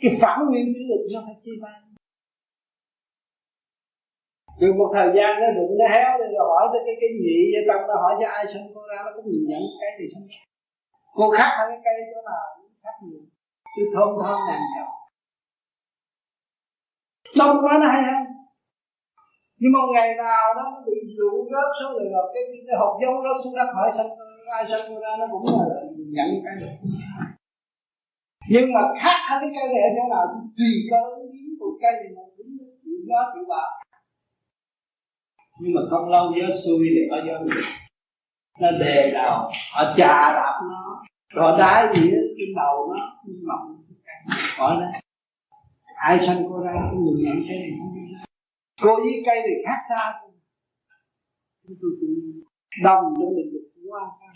cái phản nguyên cái lực nó phải chi bay rồi một thời gian nó đụng nó héo rồi hỏi tới cái cái nhị vậy tâm nó hỏi cho ai sinh cô ra, nó cũng nhìn nhận cái này sinh cô khác hơn cái cây chỗ nào? Khác nhiều. Tôi thôn thon ngàn nhỏ đông quá nó hay hơn nhưng mà một ngày nào nó bị rượu rớt xuống rồi rồi cái, cái hộp giống rớt xuống đất hỏi sanh ai sanh cô ra nó cũng là nhận cái được nhưng mà khác hơn cái cây này ở chỗ nào? Tùy cơ ứng biến của cây này là đúng chịu nó chịu bão nhưng mà không lâu gió xui thì có gió nó đề đầu họ chà đạp nó. Rồi đái gì trên đầu nó mộng hỏi đó ai sanh cô ra cái người nhận cái này cô với cây này khác xa chúng tôi cũng đồng để mình được qua qua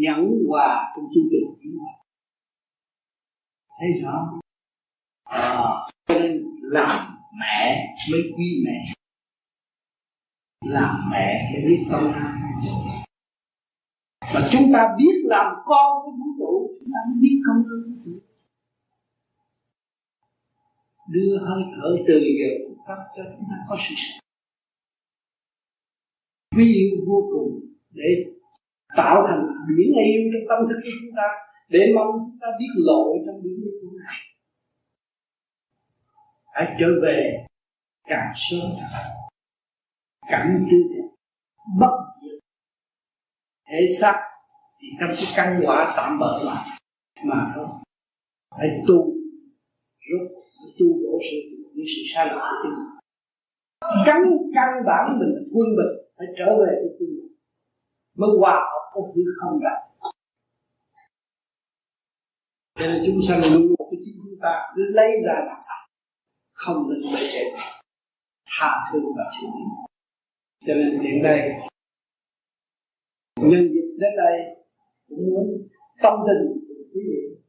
nhẫn hòa trong chương trình của hòa thấy rõ à, cho nên làm mẹ mới quý mẹ. Làm mẹ sẽ biết công ơn mà chúng ta biết làm con của vũ trụ chúng ta mới biết công ơn vũ trụ đưa hơi thở từ giờ cung cấp cho chúng ta có sự sống. Vi diệu vô cùng để tạo thành biển yêu trong tâm thức của chúng ta, để mong chúng ta biết lội trong biển yêu của này hãy trở về càng sớm cảnh tươi bất diệt. Thể xác thì trong cái căn quả tạm bỡ lại mà thôi. Hãy tu rốt tu sự những sự sai lầm của chính mình. Căn căn bản mình, quân bình phải trở về với quân bình mới hòa hợp với thứ không đạt cho nên chúng sanh luôn luôn cái chính chúng ta cứ lấy ra là sai không nên bề trên tha thứ và xử lý. Cho nên hiện đây nhân dịp đến đây, cũng muốn tâm tình của quý vị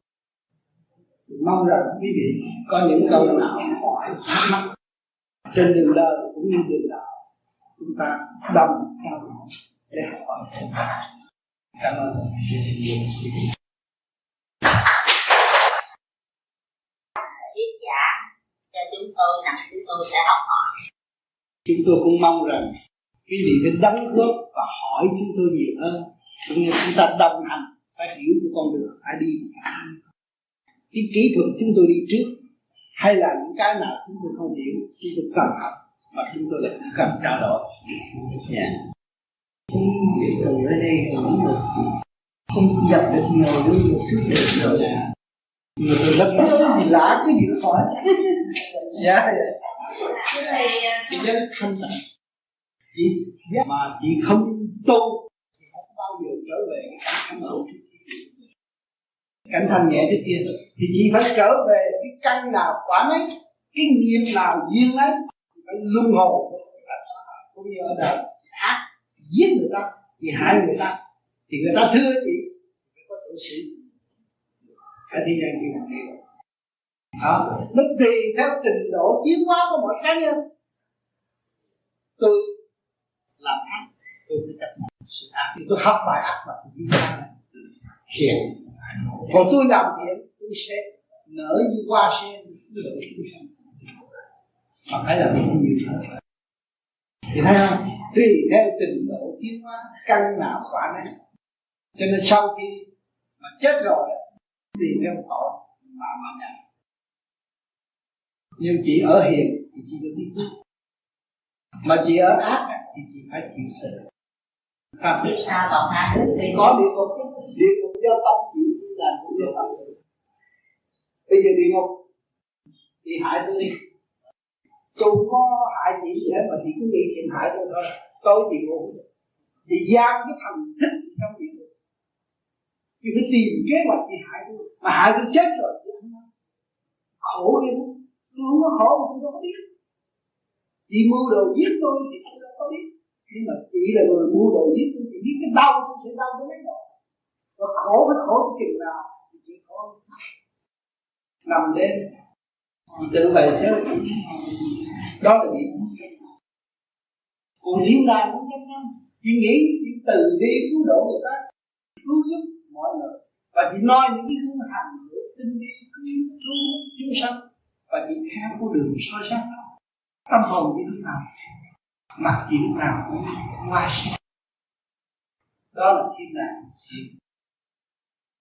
mong rằng quý vị có những câu nào hỏi thắc mắc trên đường đời cũng như đường đạo chúng ta đồng đổi để học hỏi. Cảm ơn. Viết giả cho chúng tôi rằng chúng tôi sẽ học hỏi. Chúng tôi cũng mong rằng quý vị phải đóng góp và hỏi chúng tôi nhiều hơn. Cũng như chúng ta đồng hành phải hiểu cái con đường phải đi cái kỹ thuật chúng tôi đi trước hay là những cái nào chúng tôi không hiểu chúng tôi cần học và chúng tôi lại cần trao đổi. Yeah. từ ở đây cũng được không dập được nhiều đến một chút được rồi nhiều người rất thì lạ cái gì hỏi *laughs* dạ thì chị đến thanh tịnh. Chị mà chị không tu thì không bao giờ trở về cái cảnh hậu cảnh thanh nhẹ trước kia. Thì chị phải trở về cái căn nào quả nấy cái nghiệp nào duyên ấy phải luân hồi cũng như ở đời, ác, giết người ta, thì hại người ta. Thì người ta thưa chị, phải có tội sĩ phải đi gian kia bằng đó. Nó tùy theo trình độ tiến hóa của mỗi cá nhân. Tôi làm ác, tôi phải chấp nhận sự ác. Thì tôi học bài ác và tôi đi ra hiện còn tôi làm thiện tôi sẽ nở như hoa sen chúng sanh mà phải làm việc nhiều hơn thì thấy không? Tùy theo trình độ tiến hóa căn nào quả này cho nên sau khi mà chết rồi tùy theo tội mà mà nhận. Nhưng chị ở hiền thì chị được phước mà chị ở ác thì chị phải chịu sự. Chịu sao còn tha thứ thì có địa ngục địa ngục do tâm chị là cũng do tâm bây giờ bị ngục thì hại tôi đi. Tôi có hại chị gì hết mà chị cứ nghĩ chuyện hại tôi thôi. Tôi địa ngủ. Thì giam cái thằng thích trong địa ngục. Chị phải tìm kế hoạch chị hại tôi mà hại tôi chết rồi chị không khổ đi lắm. Tôi không có khổ mà tôi đâu có biết. Chị mưu đồ giết tôi thì tôi đâu có biết. Nhưng mà chị là người mưu đồ giết tôi, chị biết cái đau tôi sẽ đau tới mấy độ. Và khổ phải khổ chừng nào nằm đến. Thì tự vậy sẽ đó là điểm còn thiên đàng cũng giống nhau. Chỉ nghĩ chỉ từ bi cứu độ người ta, cứu giúp mọi người. Và chỉ nói những cái hương hành của tinh vi, cứu chúng sanh và chỉ theo con đường soi sáng đó. Tâm hồn như lúc nào, mặt chị lúc nào cũng qua sáng đó là thiên đàng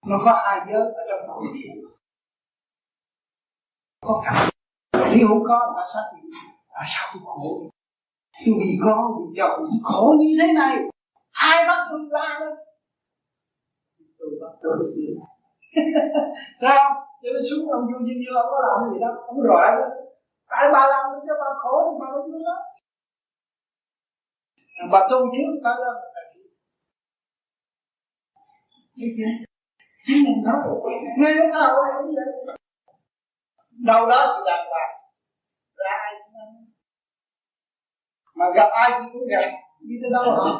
nó có hai giới ở trong tổ địa có cả nếu không có tại sao thì tại sao tôi khổ tôi vì con vì chồng khổ như thế này ai bắt tôi ra đây tôi bắt tôi được Thấy không? Cho nên xuống ông vui như vô không có làm gì đâu, không rõ đâu Tại bà làm cho bà khổ thì bà mới vui lắm Bà tu trước ta lên chính mình nói nghe cái sao cũng vậy đâu đó thì đàng hoàng. Ra ai cũng ăn. Mà gặp ai cũng gặp đi tới đâu hả?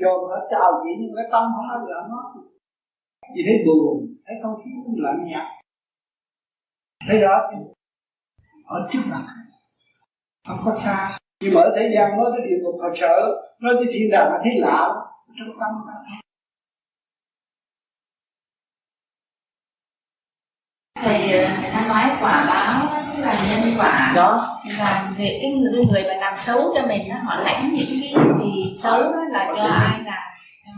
Dồn nó chào chị nhưng cái tâm không có gặp nó chị thấy buồn, thấy không khí cũng lạnh nhạt. Thấy rõ chưa ở trước mặt, không có xa. Nhưng mà ở thế gian nói tới địa ngục họ sợ, nói tới thiên đàng họ thấy lạ. Trong tâm ta thì ờ, người ta nói quả báo tức là nhân quả. Đó. Và người cái người cái người mà làm xấu cho mình đó, họ lãnh những cái gì xấu đó là do ai làm.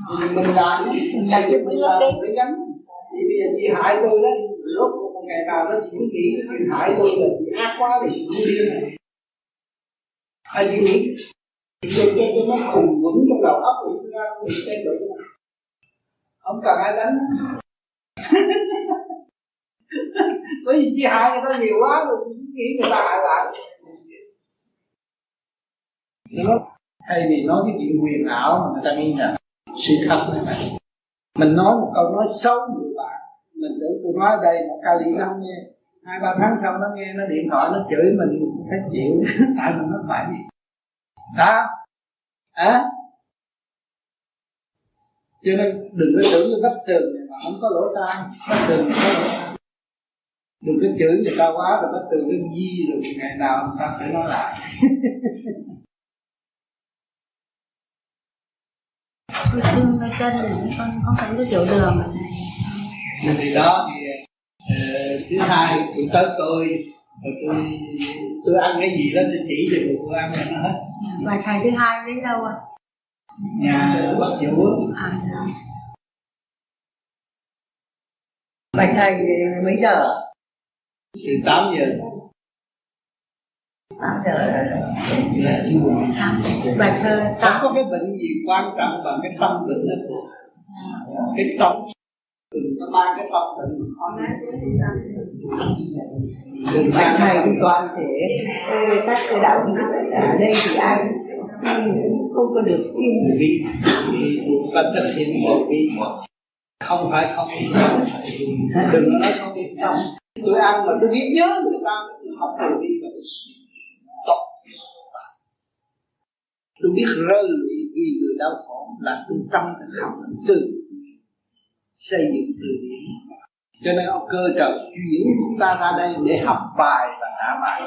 Họ mình làm mình làm giúp mình làm để gánh thì bây giờ chị hại tôi đó. Lúc một ngày nào đó chị nghĩ chị hại tôi là chị ác quá thì chị cũng điên này ai chị nghĩ. Cho cho cho nó khùng vững trong đầu óc của chúng ta mình xem được. Không cần ai đánh *laughs* bởi vì chi hại người ta nhiều quá rồi nghĩ người ta hại lại nó thay vì nói cái chuyện quyền ảo mà người ta nghĩ là sự thật này này mình nói một câu nói xấu người bạn mình tưởng tôi nói ở đây một kali nó không nghe, hai, ba tháng sau nó nghe, nó điện thoại, nó chửi mình mình cũng thấy chịu. *laughs* Tại mình nó phải đó à? cho nên đừng có tưởng cái vách tường này mà không có lỗ tai vách tường không có lỗ tai đừng có chửi người ta quá rồi vách tường nó di rồi ngày nào người ta sẽ nói lại. *laughs* Tôi thương tay chân con con thấy cái tiểu đường thì đó thì ờ, thứ hai tôi tới tôi rồi tôi tôi ăn cái gì đó tôi chỉ cho người tôi ăn cho nó hết. Bài thầy thứ hai đến đâu ạ? Nhà bắt vũ. À. Bạch thầy mấy giờ từ 8 giờ. Tám giờ. Là bài thơ không có cái bệnh gì quan trọng bằng cái tâm bệnh đó thôi cái tâm có mang cái tâm bệnh mà khó nói. Đừng mang thầy cái tâm toàn thể các cái đạo ở đây thì ai không có được tin. Vì vì ta thực hiện một vị. Không phải không. Đừng nói không biết. không tôi ăn mà tôi biết nhớ người ta tôi học từ đi mà tốt tôi biết rơi lụy vì người đau khổ là tôi tâm học từ xây dựng từ điển cho nên ông cơ trời chuyển chúng ta ra đây để học bài và trả bài.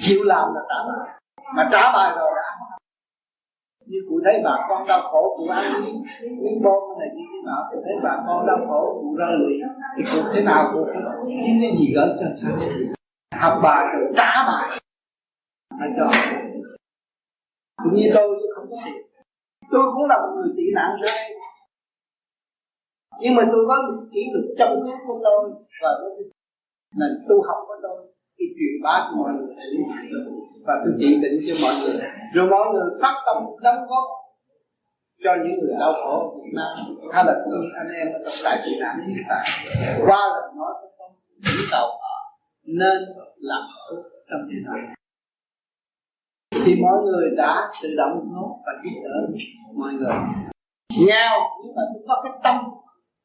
Chịu làm là trả bài. Mà trả bài rồi đã như cụ thấy bà con đau khổ, cụ ăn miếng bom này, như thế nào, cụ thấy bà con đau khổ, cụ rơi lụy, thì cụ thế nào, cụ kiếm cái gì gỡ cho học bài rồi trả bài. Phải cho. Cũng như tôi tôi không có tiền. Tôi cũng là một người tị nạn ra đây nhưng mà tôi có một kỹ thuật chăm cứu của tôi và tôi là tu học của tôi khi truyền bá mọi người để và tôi chỉ định cho mọi người. Rồi mọi người phát tâm đóng góp cho những người đau khổ Việt Nam. Hay là cũng anh em ở trong đại trị nạn hiện tại. Qua lời nói của tôi những tàu họ nên làm phước trong thế này thì mọi người đã tự động góp và giúp đỡ mọi người. Nhau nhưng mà tôi có cái tâm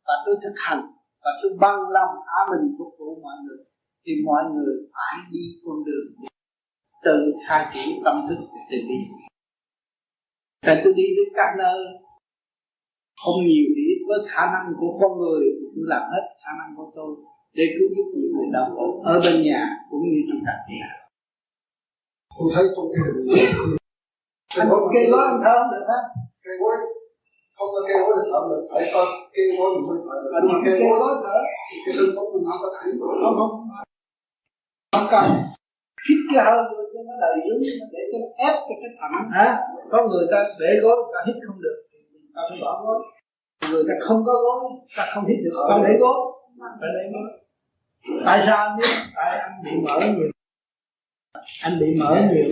và tôi thực hành và tôi bằng lòng á mình phục vụ mọi người. Thì mọi người phải đi con đường tự khai triển tâm thức để đi. Tại tôi đi đến các nơi không nhiều thì ít với khả năng của con người tôi làm hết khả năng của tôi để cứu giúp những người đau khổ ở bên nhà cũng như trong các nhà. Tôi thấy trong cái hình anh kê gói anh thơm được hết cây gối không có cây gối được thở được. Phải có cây gối mình mới thở anh mà kê gối gói thở cái sân sống mình không có thấy không không. Không cần hít cái hơi vô cho nó đầy dưới để cho nó ép cho cái thẳng hả? Có người ta để gối người ta hít không được ta phải bỏ gối. Người ta không có gối ta không hít được không để gối phải để gối. Tại sao anh biết? Tại anh bị mở nhiều. Anh bị mở nhiều.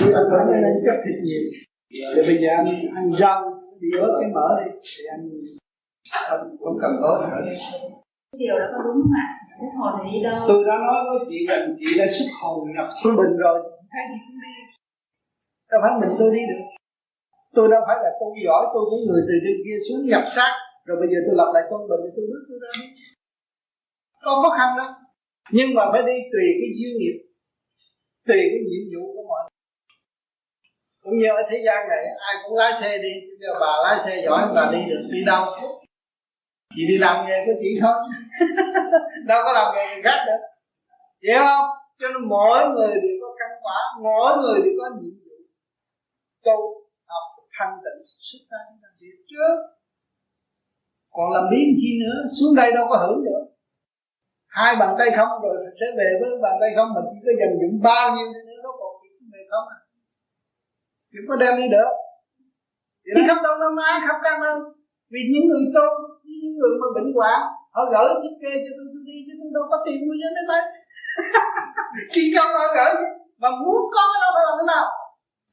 Tôi anh phải nên chấp thịt nhiều. Thì bây giờ anh ăn rau đi ớt cái mở đi thì anh không, không cần gối nữa điều đó có đúng không ạ? Sức hồn thì đi đâu? Tôi đã nói với chị rằng chị đã xuất hồn nhập sư bình rồi. Thấy gì cũng đi. Đâu phải mình tôi đi được? Tôi đâu phải là tôi giỏi tôi cũng người từ trên kia xuống nhập sát rồi bây giờ tôi lập lại con bình tôi bước tôi ra. Có khó khăn đó nhưng mà phải đi tùy cái duyên nghiệp tùy cái nhiệm vụ của mọi người. Cũng như ở thế gian này ai cũng lái xe đi giờ bà lái xe giỏi bà đi được đi đâu chị đi làm nghề của chị thôi. *laughs* Đâu có làm nghề người khác được. Hiểu không? Cho nên mỗi người đều có căn quả, mỗi người đều có nhiệm vụ. Tu học thanh tịnh, xuất ra làm việc trước. Còn làm biến chi nữa, xuống đây đâu có hưởng nữa hai bàn tay không rồi sẽ về với bàn tay không, mà chỉ có dành dụng bao nhiêu nữa, nó còn về không à. Chỉ có đem đi được. Thì khắp đông nam á khắp các nơi. Vì những người tu người mà bệnh hoạn họ gửi thiết kê cho tôi tôi đi chứ tôi đâu có tiền mua *laughs* cho nó tới khi công họ gửi mà muốn có cái đó phải làm thế nào?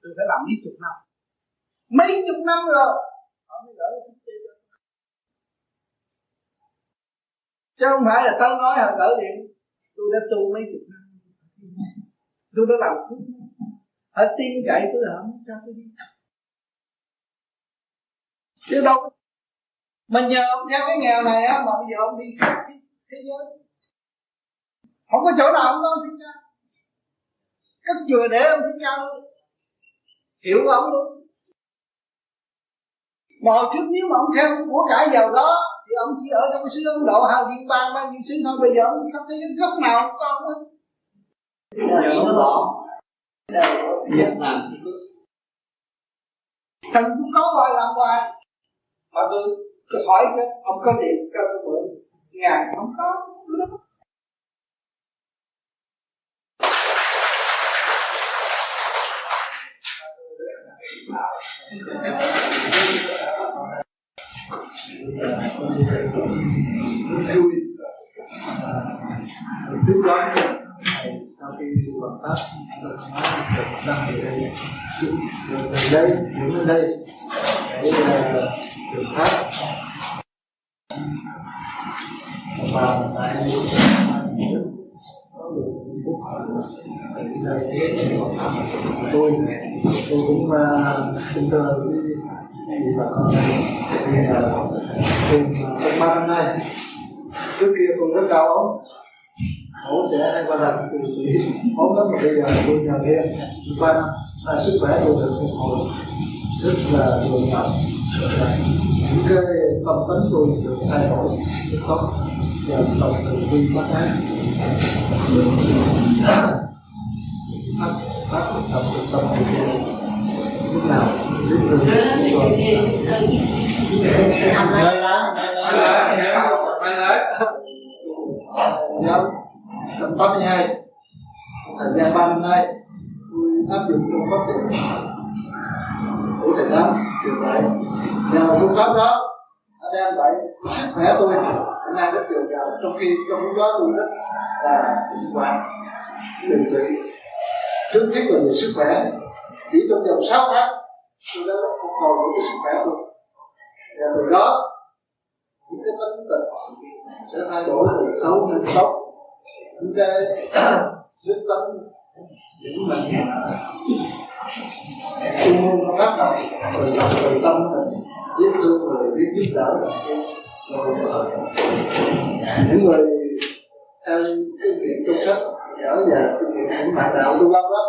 Tôi phải làm mấy chục năm. Mấy chục năm rồi họ mới gửi thiết kê cho chứ không phải là tôi nói họ gửi điện tôi đã tu mấy chục năm. Tôi đã làm phước họ tin cậy tôi họ mới cho tôi đi. Chứ đâu mà nhờ ông theo cái nghèo này á mà bây giờ ông đi khắp thế giới. Không có chỗ nào ông có ông thích ca cất chùa để ông thích ca luôn. Hiểu của ông luôn. Mà hồi trước nếu mà ông theo của cải giàu đó thì ông chỉ ở trong cái xứ Ấn Độ hay liên bang bao nhiêu xứ thôi. Bây giờ ông khắp thế giới góc nào cũng có ông hết. Giờ nó bỏ Việt Nam Thành cũng có hoài làm hoài. Mà tôi, tôi hỏi chứ ông có tiền cho tôi mượn Ngàn không có cứ đó vui tiếp đó sau khi hoàn pháp được đăng về đây được từ đây đứng đến đây. Để được pháp. Và tại tôi tôi cũng à, xin thưa với chị bà con thì à, uh, trong à, ba năm nay trước kia tôi rất đau ốm ổ sẽ hai ba lần từ bị ốm lắm mà bây giờ tôi nhờ ba năm là sức khỏe tôi được phục hồi. Rất là dào những cái tâm tính tôi được thay đổi. Rất tốt. Và tập từ vi bác ác phát phát tập được tâm của tôi lúc nào biết từ rồi giáo Năm 1982 thời gian 3 năm nay, tôi áp dụng phương pháp thiền của thầy tám truyền lại nhờ phương pháp đó, nó đem lại sức khỏe tôi. Hôm nay rất dồi dào trong khi trong lúc đó tôi rất là bệnh hoạn điều trị trước thiết là về sức khỏe. Chỉ trong vòng 6 tháng, tôi đã phục hồi được cái sức khỏe tôi. Và từ đó, những cái tính tình sẽ thay đổi từ xấu đến tốt những cái đức tính những mình chuyên môn nó phát động từ lòng từ tâm mình biết thương người biết giúp đỡ rồi những người theo cái nghiệm trung sách ở nhà, cái nghiệm những bạn đạo tu lâm đó,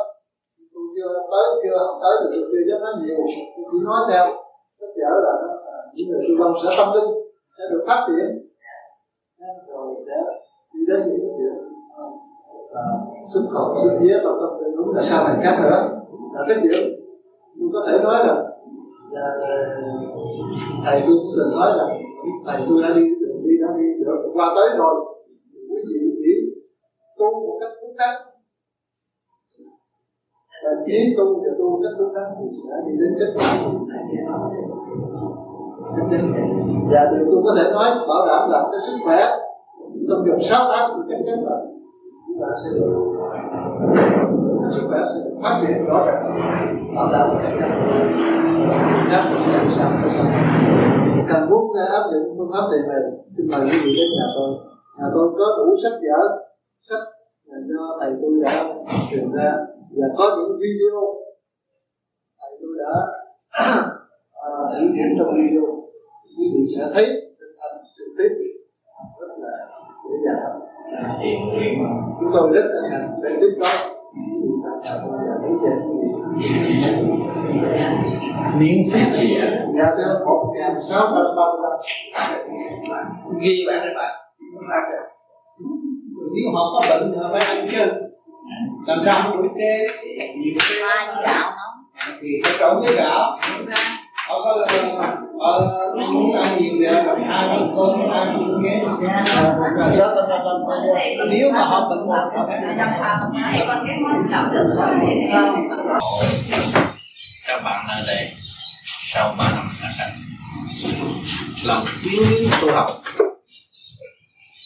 tôi chưa tới chưa tới được, tôi chưa dám nói nhiều. Tôi chỉ nói theo rất dở là những người tu lâm sẽ tâm linh, sẽ được phát triển rồi sẽ đi đến những chuyện à, xuất khẩu xuất vía và tâm tư đúng là sao thành khác nữa là cái chuyện tôi có thể nói là và thầy tôi cũng từng nói là thầy tôi đã đi đường đi đã đi được qua tới rồi. Quý vị chỉ tu một cách đúng đắn và chỉ tu và tu một cách đúng đắn thì sẽ đi đến kết quả của thầy và điều tôi có thể nói, bảo đảm là cái sức khỏe trong vòng 6 tháng thì chắc chắn là chúng ta sẽ được sức khỏe sẽ phát triển rõ ràng. Bảo đảm chắc chắn chắc là sẽ làm sao có sao cần muốn áp dụng phương pháp thiền này xin mời quý vị đến nhà tôi. Nhà tôi có đủ sách vở, sách do thầy tôi đã truyền ra. Và có những video thầy tôi đã *coughs* à, biểu diễn trong video quý vị sẽ thấy anh trực tiếp rất là dễ dàng. Chúng tôi rất hân hạnh để tiếp đón miễn phí chị ạ. Dạ thưa một ngàn sáu trăm ba mươi lăm. Ghi bản này bạn. Nếu họ có bệnh thì họ phải ăn chứ làm sao không biết kê nhiều Hoa như gạo thì phải trộn với gạo họ có ờ muốn ăn nhiều thì hai phần cơm hai ghế nếu mà họ bệnh một họ phải các bạn ở đây, sau ba năm lòng tiến tu học,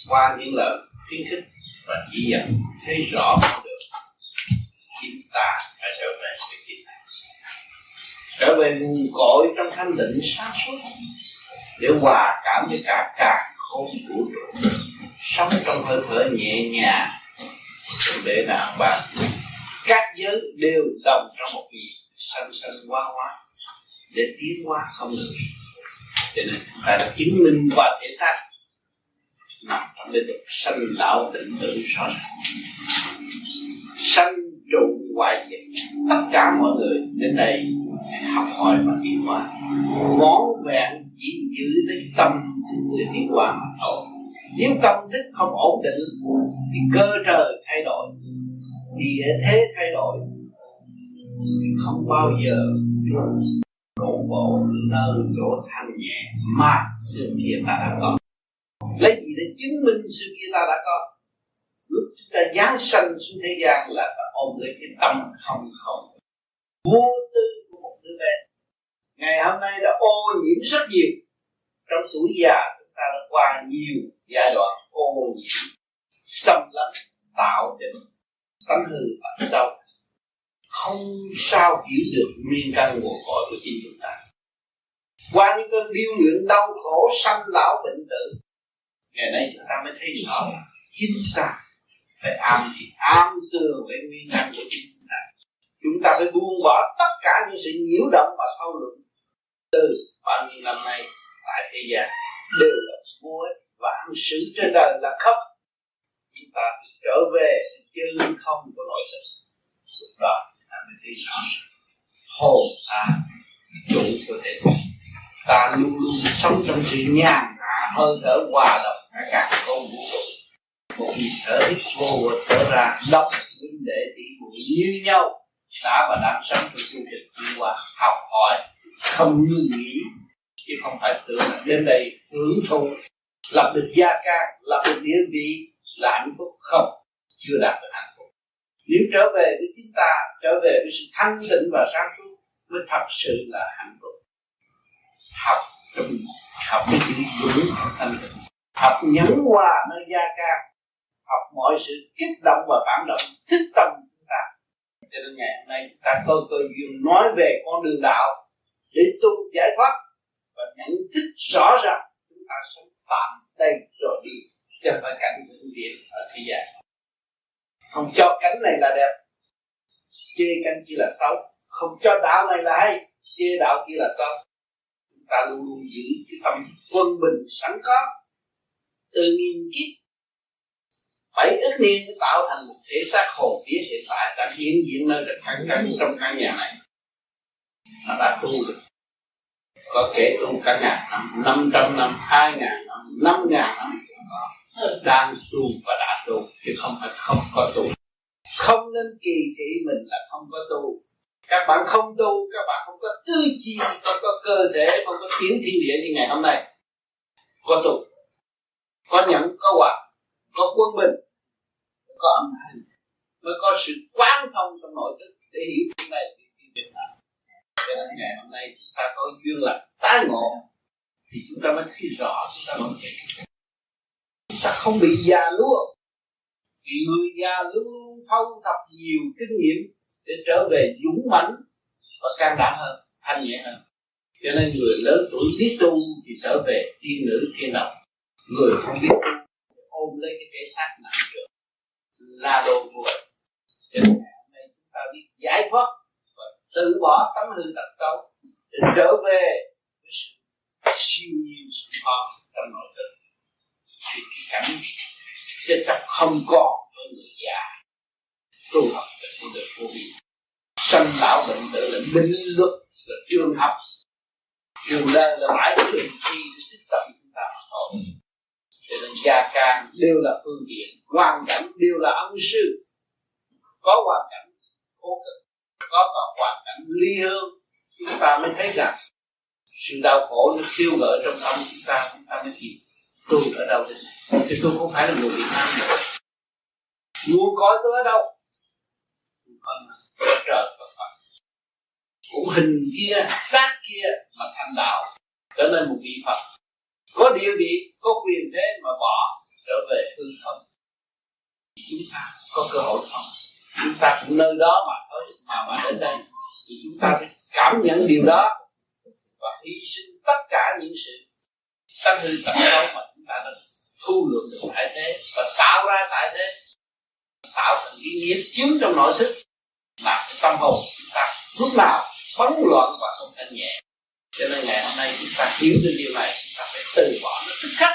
qua những lời khuyến khích và chỉ dẫn, thấy rõ được chúng ta phải trở về trở về nguồn cội trong thanh định sáng suốt. Để hòa cảm với cả cả không vũ trụ sống trong hơi thở nhẹ nhàng. Để đàn bạn. Các giới đều đồng trong một nhịp sanh sanh hóa hóa để tiến hóa không ngừng cho nên chúng ta đã chứng minh qua thể xác. Nằm trong lĩnh vực sanh lão định tử rõ ràng sanh trụ hoại diệt tất cả mọi người đến đây học hỏi và tiến hóa. Món vẹn chỉ giữ lấy tâm sự tiến hóa mà thôi. Nếu tâm thức không ổn định, thì cơ trời thay đổi. Địa thế thay đổi, thì không bao giờ đổ bộ nơi chỗ thanh nhẹ mà sự kia ta đã có. Lấy gì để chứng minh sự kia ta đã có? Lúc chúng ta giáng sanh xuống thế gian là ta ôm lấy cái tâm không không vô tư của một đứa bé ngày hôm nay đã ô nhiễm rất nhiều. Trong tuổi già, chúng ta đã qua nhiều giai đoạn ô nhiễm xâm lấn, tạo định tánh hư ẩn đâu không sao hiểu được nguyên căn nguồn cội của chính chúng ta. Qua những cơn điêu luyện đau khổ, sanh lão, bệnh tử, ngày nay chúng ta mới thấy rõ chính ta phải am thì am tường về nguyên căn của chính chúng ta. Chúng ta phải buông bỏ tất cả những sự nhiễu động và thâu lượng từ bao nhiêu năm nay tại thế gian đều là vô và hành xử trên đời là khóc. Chúng ta trở về chân không của nội lực lúc đó, ta mới thấy rõ ràng hồn ta chủ của thể xác ta luôn luôn sống trong sự nhàn hạ hơi thở hòa đồng cả cả con vũ trụ một nhịp thở hít vô và thở ra đọc huynh đệ tỷ muội như nhau, đã và đang sống trong chương trình đi qua học hỏi không như nghĩ, chứ không phải tưởng đến đây hưởng thụ. Lập được gia can lập được địa vị là hạnh phúc không? Chưa đạt được hạnh phúc. Nếu trở về với chính ta trở về với sự thanh tịnh và sáng suốt mới thật sự là hạnh phúc. Học trong học cái chữ vững thanh tịnh. Học nhẫn qua nơi gia ca học mọi sự kích động và phản động thích tâm chúng ta. Cho nên ngày hôm nay ta có cơ duyên nói về con đường đạo để tu giải thoát và nhận thức rõ ràng chúng ta sống tạm đây rồi đi, chứ phải cảnh vĩnh viễn ở thế gian. Không cho cảnh này là đẹp, chê cảnh kia là xấu. Không cho đạo này là hay, chê đạo kia là xấu. Chúng ta luôn luôn giữ cái tâm quân bình sẵn có, từ nghìn kiếp. Bảy ức niên mới tạo thành một thể xác hồn vía hiện tại đã hiện diện nơi căn cảnh trong căn nhà này nó đã tu được. Có kể tu cả ngàn năm năm trăm năm, hai ngàn năm năm ngàn năm đang tu và đã tu, chứ không phải không có tu. Không nên kỳ thị mình là không có tu. Các bạn không tu, các bạn không có tư chi không có cơ thể, không có tiếng thiên địa như ngày hôm nay. Có tu, có nhẫn, có hòa có quân bình, có âm thanh mới có sự quán thông trong nội thức để hiểu chuyện này thì chuyện nào cho ngày hôm nay chúng ta có duyên là tái ngộ, thì chúng ta mới thấy rõ, chúng ta mới thấy chúng ta không bị già lúa. Vì người già luôn luôn thâu thập nhiều kinh nghiệm để trở về dũng mãnh và can đảm hơn, thanh nhẹ hơn. Cho nên người lớn tuổi biết tu thì trở về tiên nữ thiên đồng người không biết tu ôm lấy cái thể xác nặng được, là đồ vô cho nên ngày hôm nay chúng ta biết giải thoát từ bỏ tấm hư tật xấu để trở về với sự siêu nhiên sự khó trong nội tâm. Thì cái cảnh chết chóc không còn với người già. Tu học về cuộc đời vô vi sanh lão bệnh tử là minh luật là trường học. Trường đời là bãi trường thi tích tâm chúng ta mà thôi. Cho nên gia can đều là phương tiện hoàn cảnh đều là ân sư. Có hoàn cảnh khổ cực có còn hoàn cảnh ly hương, chúng ta mới thấy rằng sự đau khổ nó thiêu gợi trong tâm chúng ta chúng ta mới tìm tôi ở đâu đây. Thì tôi không phải là người Việt Nam nữa. Nguồn cõi tôi ở đâu? Trời Phật Phật. Cũng hình kia, xác kia mà thành đạo, trở nên một vị Phật. Có địa vị, có quyền thế mà bỏ trở về hư không. Chúng ta có cơ hội không chúng ta cũng nơi đó mà tới mà mà đến đây, thì chúng ta phải cảm nhận điều đó và hy sinh tất cả những sự tăng hư tật xấu mà chúng ta đã thu lượng được tại thế và tạo ra tại thế. Tạo thành cái nghiệp chứa trong nội thức làm cái tâm hồn chúng ta lúc nào phấn loạn và không thanh nhẹ. Cho nên ngày hôm nay chúng ta hiểu được điều này, chúng ta phải từ bỏ nó tức khắc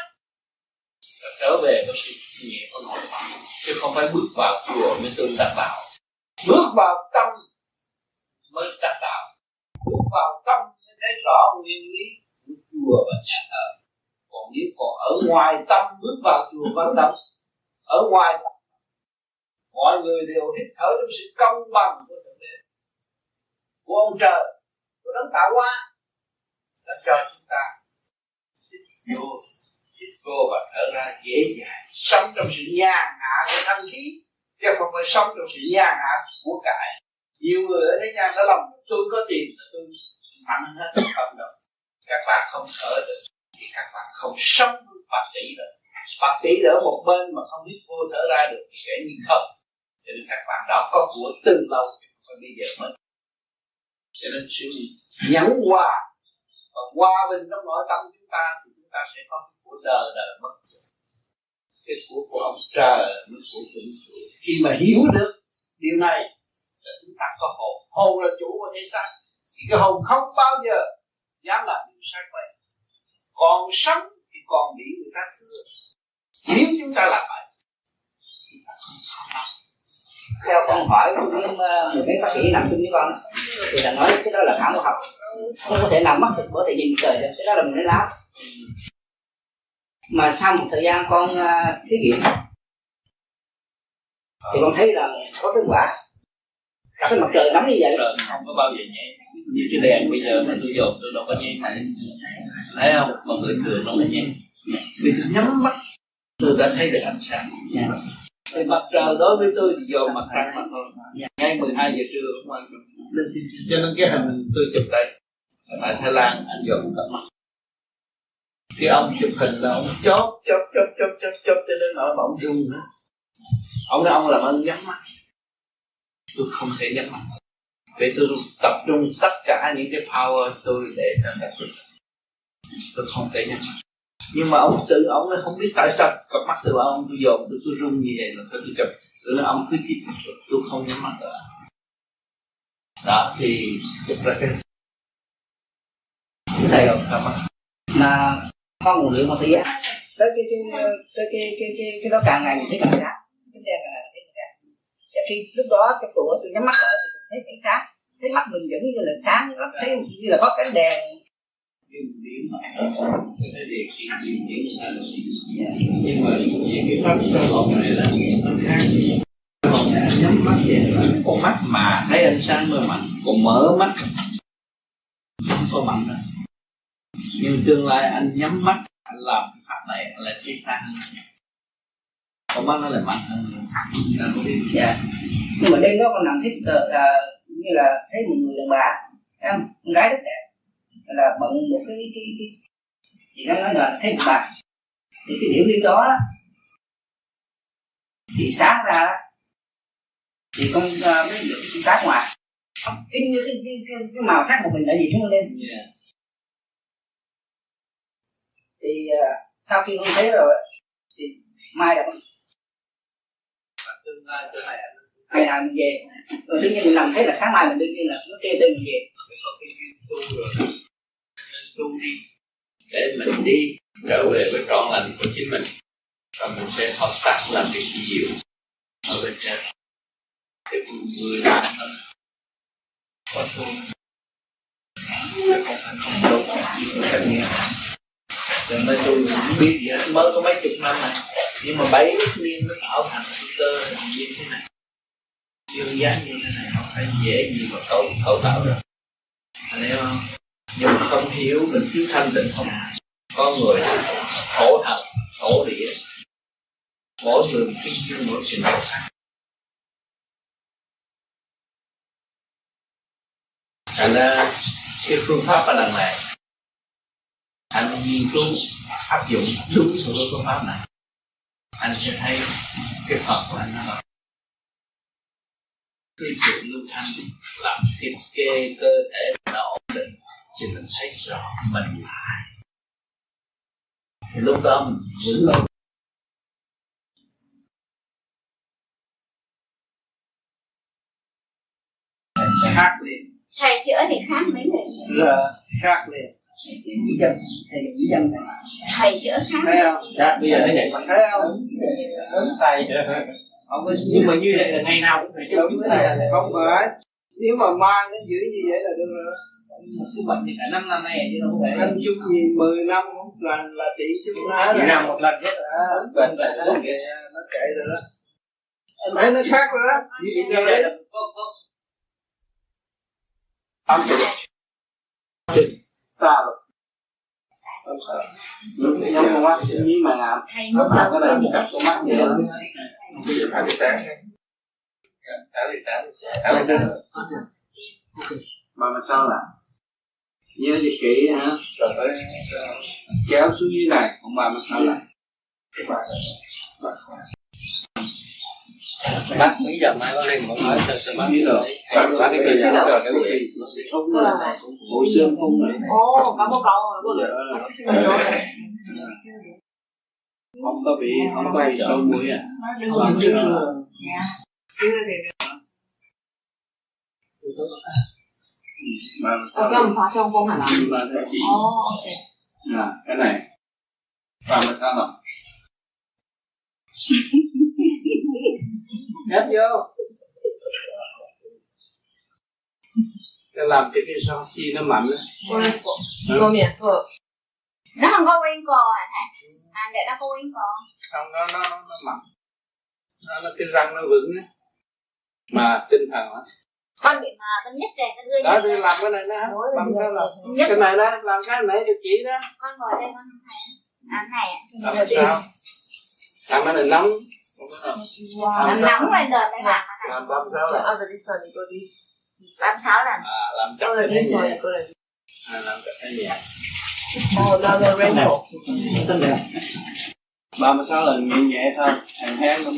và trở về với sự nhẹ của nội tâm chứ không phải bước vào chùa mới tương đắc đạo. Bước vào tâm mới đắc đạo. Bước vào tâm mới thấy rõ nguyên lý của chùa và nhà thờ. Còn nếu còn ở ngoài tâm bước vào chùa vận động ở ngoài tâm mọi người đều hít thở trong sự công bằng của thượng đế. Của ông trời của đấng tạo hóa. Đã cho chúng ta vô vô và thở ra dễ dàng, sống trong sự nhàn hạ của thanh khí, chứ không phải sống trong sự nhàn hạ của cải. Nhiều người ở thế gian đã lòng tôi có tiền là tôi mạnh hết không đâu các bạn không thở được, thì các bạn không sống bạc tỷ được bạc tỷ ở một bên mà không biết vô thở ra được thì kể như không. Cho nên các bạn đã có của từ lâu và bây giờ mới. Cho nên sự nhẫn hòa, và hòa bình trong nội tâm chúng ta, thì chúng ta sẽ có của đời đời mất cái của của ông trời nó của chúng khi mà hiểu được điều này, là chúng ta có hồn. Hồn là chủ của thế xác thì cái hồn không bao giờ dám làm điều sai quay còn sống thì còn bị người ta thương nếu chúng ta làm vậy theo con hỏi với mười ờ, mấy bác sĩ nằm chung với con thì là nói cái đó là khảo học. Không có thể nào mất được có thể nhìn trời được. Cái đó là mình nói láo mà sau một thời gian con uh, thí nghiệm thì con thấy là có kết quả. Cả cái mặt trời nóng như vậy. Trời không có bao giờ nhẹ. Như cái đèn bây giờ mà tôi dồn tôi đâu có nhẹ thấy không? Mà người thường nó mới nhẹ. Vì tôi nhắm mắt. Tôi đã thấy được ánh sáng. Thì mặt trời đối với tôi thì dồn mặt trăng mà thôi. Ngay 12 giờ trưa không quan cho nên cái hình tôi chụp đây. Tại Thái Lan anh dồn tận mắt thì ông chụp hình là ông chóp chóp chóp chóp chóp chóp cho đến nỗi mà ông rung nữa. Ông nói ông làm ơn nhắm mắt tôi không thể nhắm mắt vì tôi tập trung tất cả những cái power tôi để cho tập trung tôi không thể nhắm mắt nhưng mà ông tự ông nó không biết tại sao cặp mắt từ ông tôi dồn tôi tôi rung như vậy là tôi tôi chụp tôi nói ông cứ tiếp tục tôi không nhắm mắt nữa. Đó thì chụp ra cái thầy ông nhắm mắt, mà con nguồn luyện một thời gian tới cái cái tới cái cái cái cái đó càng ngày mình thấy càng sáng cái đen càng ngày thấy càng sáng và khi lúc đó cái tuổi tôi nhắm mắt lại thì tôi thấy cái sáng thấy mắt mình vẫn như là sáng nó thấy như là có cái đèn. Nhưng mà về cái pháp sơ hồn này là nó khác. Hồn này nhắm mắt vậy là con mắt mà thấy ánh sáng mới mạnh còn mở mắt. Không có mạnh đâu nhưng tương lai anh nhắm mắt anh làm cái pháp này anh lại thấy sáng con mắt nó lại mạnh hơn nữa dạ. Nhưng mà đêm đó con nằm thích uh, như là thấy một người đàn bà em con gái rất đẹp là bận một cái cái cái chị nó nói là thấy một bà. Thì cái điểm đi đó thì sáng ra thì con uh, mới được con cá ngoài. Cái, cái, cái, cái, cái màu sắc của mình đã gì nó lên. Yeah thì uh, sau khi con thấy rồi thì mai là con ngày nào mình về. Rồi đương nhiên mình nằm thấy là sáng mai mình đương nhiên là nó kêu tên mình về. Để mình đi trở về với trọn lành của chính mình. Và mình sẽ hợp tác làm việc nhiều ở bên trên. Cái người làm đó có tu không phải không đâu chỉ có cách nghe cho nên tôi không biết gì hết. Mới có mấy chục năm này nhưng mà bảy niên nó tạo thành cái cơ như thế này dương dáng như thế này, không phải dễ gì mà cấu cấu tạo được. Anh hiểu không? Nhưng mà không thiếu mình cứ thanh tịnh không à. có người khổ thật, khổ địa. Mỗi người cái duyên mỗi trình độ khác thành ra cái phương pháp ở lần này anh nghiên cứu áp dụng đúng theo cái phương pháp này. Anh sẽ thấy cái phật của anh nó cái sự lưu thanh làm thiết kế cơ thể nó ổn định thì mình thấy rõ mình là ai. Thì lúc đó mình vững lâu. Khác liền. Thầy chữa thì khác mấy thầy là khác liền chỉ dâm thầy chỉ dâm này thầy chữa khác. Thấy không? Dạ bây giờ nó vậy mà thấy không? Đúng thầy. Không có nhưng mà như vậy là ngày nào cũng phải đúng thầy. Không phải. Nếu mà mang nó giữ như vậy là được rồi. Cái bệnh thì cả năm năm nay chứ đâu có phải anh chung gì 10 năm một lần là trị chúng nó chỉ làm một lần hết à, bệnh là nó kệ. Nó kệ rồi đó. Anh thấy nó khác rồi đó. Như vậy rồi âm sao rồi. Không cái nhóm con mắt như mà làm. Đầu cái này gì cắt con mắt vậy đó bây giờ phải đi sáng sáng đi sáng sáng đi mà mà sao là nhớ cho kỹ hả? Rồi tới kéo xuống dưới này còn bà mà sao lại bác mấy giờ mai bác lên một nói cho cho bác biết rồi. Bác cái kia rồi rồi cái gì? Không bộ xương không Ồ, có một câu rồi. không có bị không có bị sâu mũi à? làm cho nó mà Ờ, cái ông phá xong không hả? mà theo chị? Ồ, ok. à cái này. Và mà sao nào *laughs* nhét vô. Để làm cho cái sao xi nó mạnh á? Cô miệng, nó không có quen cò à thầy? À vậy nó có quen cò. Không nó nó nó, nó mạnh nó nó cái răng nó vững á. Mà tinh thần á. Con bị mờ con nhất rồi con gương đó rồi. làm cái này đó. Làm sao làm? nhất cái này đó làm cái này cho chị đó. Con ngồi đây con không thầy. À này ạ. Làm sao? Làm cái này nóng làm nóng rồi rồi mới làm làm làm sao là After this one, you go this. làm sáu lần à, làm chắc After cái nhẹ you go like this. à, làm chắc cái nhẹ Oh, now the rainbow. xinh đẹp ba mươi sáu lần nhẹ nhẹ thôi hàng tháng không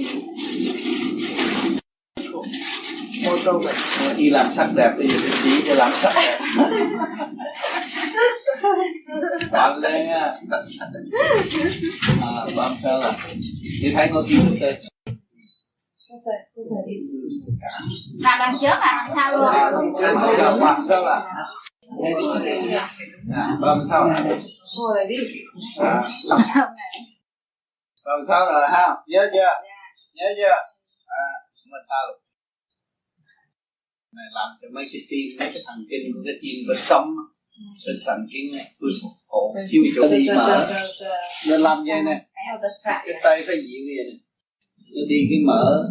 Một câu vậy. Đi làm sắc đẹp giờ thì chỉ cho làm sắc đẹp *laughs* bạn lên à, mươi sáu lần chị thấy có kim được đây What's that? What's that? This. làm là làm sao luôn ba mươi sáu lần À, ba mươi sáu lần Oh, like this. à, ba mươi sáu rồi ha nhớ chưa nhớ chưa à mà sao này làm cho mấy cái tim mấy cái thần kinh của cái tim nó sống cái thần kinh này tôi phục hộ thiếu chỗ đi mở nên làm vậy nè cái tay phải dịu vậy nè nó đi cái mở.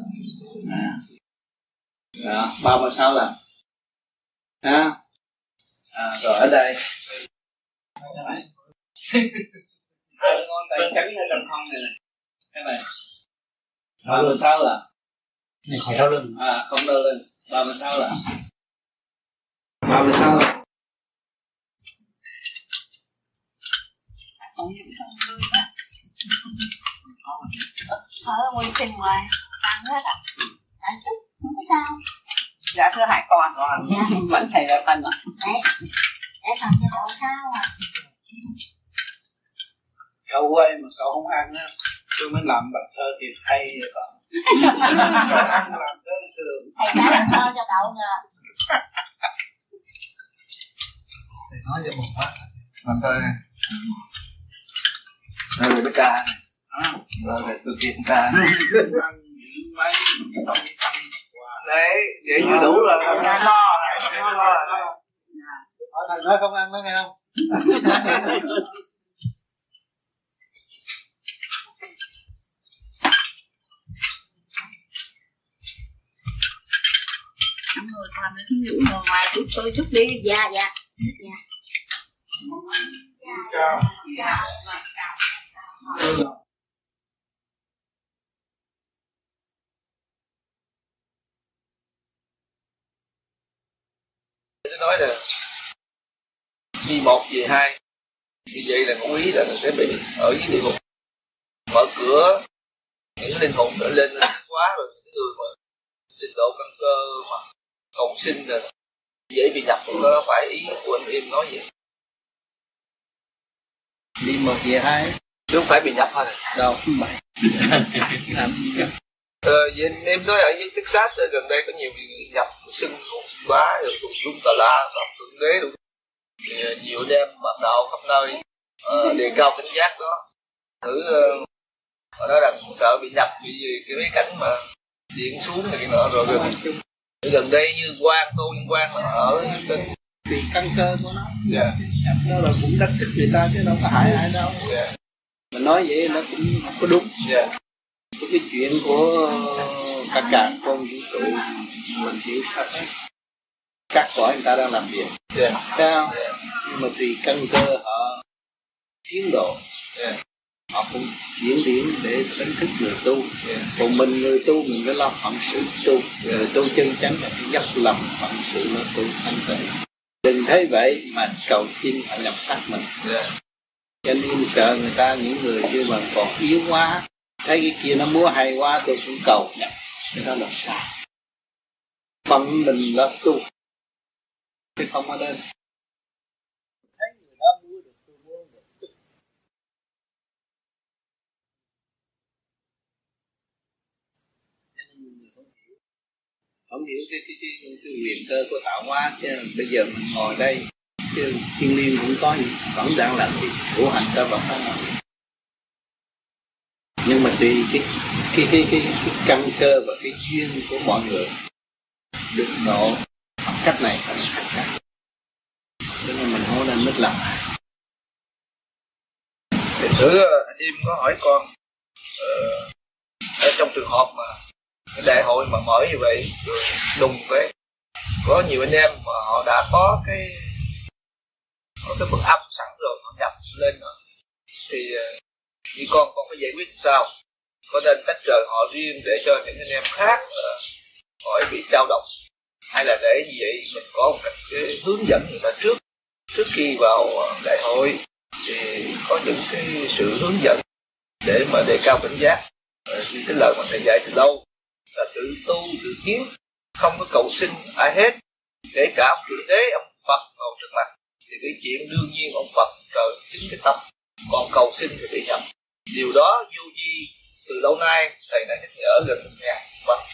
À. Đó ba mươi sáu lần. Ha? À, rồi ở đây. Hai ngón tay cắn ở trong hông này nè cái này. Ba mươi sáu lần. Này khỏi đau lưng. À không đâu lên ba mươi sáu lần. Ba mươi sáu lần ở quay trình ngoài ăn hết ăn chút không có sao. Dạ thưa hải con vẫn thầy là phân ạ. Đấy để phần cho cậu sao à cậu quay mà cậu không ăn á tôi mới làm bài thơ thì hay vậy cậu. Cậu ăn làm thơ thường thầy đã làm thơ cho cậu nè nói cho một phát. Thôi Rồi người biết ca. Rồi người tôi kiện ca. Đấy, vậy như đủ rồi. Lo thầy nói không ăn nó nghe không? Người nữa ví dụ người ngoài chút tôi chút đi. Dạ dạ. Dạ. Tôi nói là vì một vì hai. Như vậy là ngũ ý là sẽ bị ở dưới địa ngục. Mở cửa, những linh hồn trở lên quá rồi, những người mà trình độ căn cơ mà cầu sinh là dễ bị nhập có phải ý của anh em nói vậy. Đi một về hai chứ không phải bị nhập thôi. Đâu ờ, vậy em nói ở dưới Texas ở gần đây có nhiều người nhập xưng hồn bá rồi tùm lum tà la gặp thượng đế đủ ờ, nhiều anh em bạn đạo khắp nơi ờ, đề cao cảnh giác đó. Thử uh, họ nói rằng sợ bị nhập bị gì cái mấy cảnh mà điện xuống này nọ rồi. Gần gần đây như quan tô liên quan là ở trên vì căn cơ của nó. Dạ. Nó là cũng đánh thức người ta chứ đâu có hại ai đâu. Dạ mà nói vậy nó cũng không có đúng. Dạ. Có cái chuyện của cả cả con vũ trụ mình hiểu sao hết các cõi người ta đang làm việc. Dạ. Thấy không nhưng mà tùy căn cơ họ tiến độ. Dạ. Họ cũng chuyển điểm để đánh thức người tu. Còn mình người tu mình phải lo phận sự tu. Người tu chân chánh là phải dốc lòng phận sự nó tu thanh tịnh. Đừng thấy vậy mà cầu xin họ nhập xác mình. Dạ cho nên sợ người ta những người như mà còn yếu quá thấy cái kia nó múa hay quá tôi cũng cầu nhập cái đó là sai phận mình là tu chứ không ở đây thấy người đó múa được tôi múa được không hiểu cái cái cái, cái, cái quyền cơ của tạo hóa chứ bây giờ mình ngồi đây chứ thiên liên cũng có vẫn đang làm việc của hành cho vật đó nhưng mà tùy cái cái cái cái, cái căn cơ và cái duyên của mọi người được độ bằng cách này bằng cách khác cho nên mình không nên mất lòng thì thử anh em có hỏi con ở trong trường hợp mà cái đại hội mà mở như vậy rồi đùng cái có nhiều anh em mà họ đã có cái có cái bức âm sẵn rồi, nó nhập lên rồi thì ờ, như con con phải giải quyết sao? Có nên tách rời họ riêng để cho những anh em khác ờ, khỏi bị trao động hay là để như vậy? Mình có một cách, cái hướng dẫn người ta trước trước khi vào ờ, đại hội. Thì có những cái sự hướng dẫn để mà đề cao cảnh giác. Những như cái lời mà thầy dạy từ lâu là tự tu, tự tiến không có cầu xin ai hết. Kể cả ông thượng đế ông phật ngồi trước mặt thì cái chuyện đương nhiên ông phật trời chính cái tâm còn cầu xin thì bị nhầm điều đó vô di từ lâu nay thầy đã nhắc nhở gần một ngàn và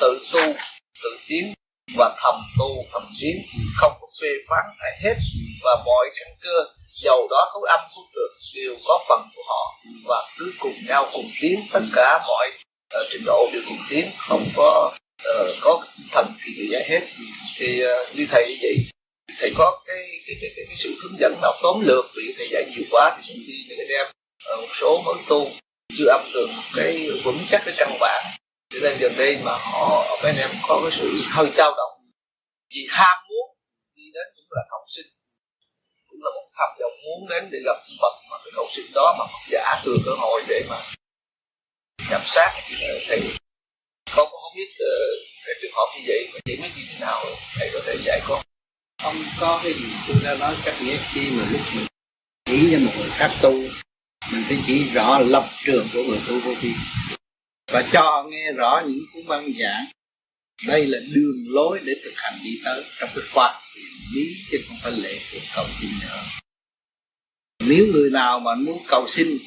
tự tu tự tiến và thầm tu thầm tiến không có phê phán ai hết. Và mọi căn cơ dầu đó khối âm khối được đều có phần của họ. Và cứ cùng nhau cùng tiến tất cả mọi uh, trình độ đều cùng tiến không có uh, có thần kỳ gì giải hết. Thì uh, như thầy vậy thầy có cái cái, cái, cái, cái sự hướng dẫn nào tóm lược vì thầy dạy nhiều quá thì cũng đi những đem em một số mới tu chưa âm được cái vững chắc cái căn bản. Cho nên gần đây mà họ mấy anh em có cái sự hơi trao động vì ham muốn đi đến cũng là học sinh cũng là một tham vọng muốn đến để gặp Phật mà cái học sinh đó mà học giả thừa cơ hội để mà nhập sát. Thì ờ, thầy con cũng không biết uh, cái trường hợp như vậy mà chỉ biết như thế nào thầy có thể dạy con không có cái gì? Tôi đã nói cách nghĩa khi mà lúc mình chỉ cho một người khác tu mình phải chỉ rõ lập trường của người tu vô vi. Và cho nghe rõ những cuốn văn giảng. Đây là đường lối để thực hành đi tới trong cái khoa học lý chứ không phải lệ thuộc cầu xin nữa. Nếu người nào mà muốn cầu xin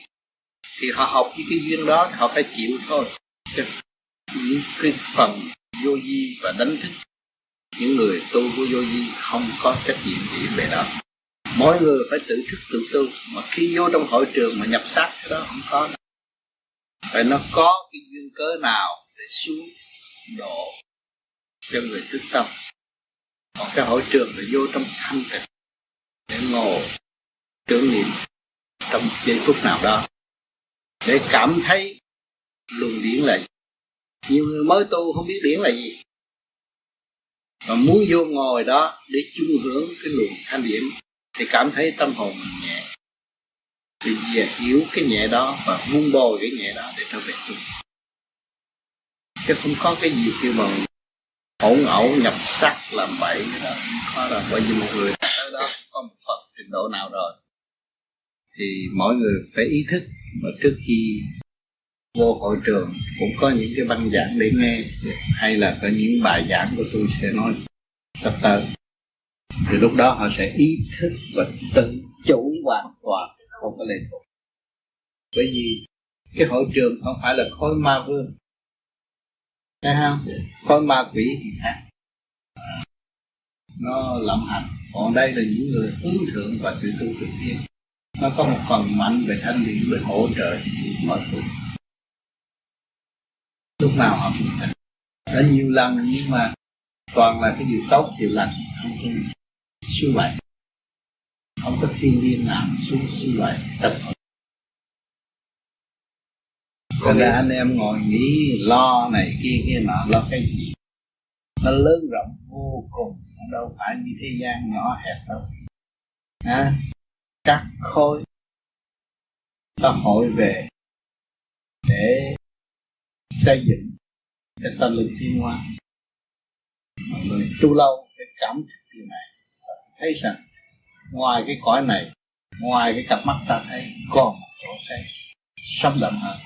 thì họ học cái cái duyên đó họ phải chịu thôi. Cái, những cái phần vô vi và đánh thức những người tu của vô vi không có trách nhiệm gì về đó. Mỗi người phải tự thức tự tu, mà khi vô trong hội trường mà nhập sát, cái đó không có Vậy phải nó có cái duyên cớ nào để xuống độ cho người thức tâm? Còn cái hội trường là vô trong thanh tịnh, để ngồi tưởng niệm trong giây phút nào đó. Để cảm thấy luồng điển là gì? Nhiều người mới tu không biết điển là gì và muốn vô ngồi đó để chung hưởng cái luồng thanh điểm thì cảm thấy tâm hồn mình nhẹ. Thì về hiểu cái nhẹ đó và buông bồi cái nhẹ đó để trở về tu chứ không có cái gì kêu mà ổn ẩu, nhập sắc làm bậy cái đó. Không có đâu. Bởi vì một người tới đó, có một phần trình độ nào rồi, thì mỗi người phải ý thức. Mà trước khi vô hội trường cũng có những cái băng giảng để nghe, hay là có những bài giảng của tôi sẽ nói sắp tới thì lúc đó họ sẽ ý thức và tự chủ hoàn toàn không có lệ thuộc. Bởi vì cái hội trường không phải là khối ma vương. Thấy không? Khối ma quỷ thì khác. Nó lộng hành. Còn đây là những người hướng thượng và tự tu tự tiến nó có một phần mạnh về thanh điển để hỗ trợ mọi thứ lúc nào họ cũng thành đã nhiều lần nhưng mà toàn là cái điều tốt điều lành không có suy bại không có thiên nhiên nào xuống suy bại tập hợp. Cho nên anh em ngồi nghĩ lo này kia kia nọ lo cái gì? Nó lớn rộng vô cùng đâu phải như thế gian nhỏ hẹp đâu. À, các khối ta hội về để xây dựng cho tâm lực thiên hoa. Mọi người tu lâu để cảm thức điều này, thấy rằng ngoài cái cõi này, ngoài cái cặp mắt ta thấy còn một chỗ thấy sống động hơn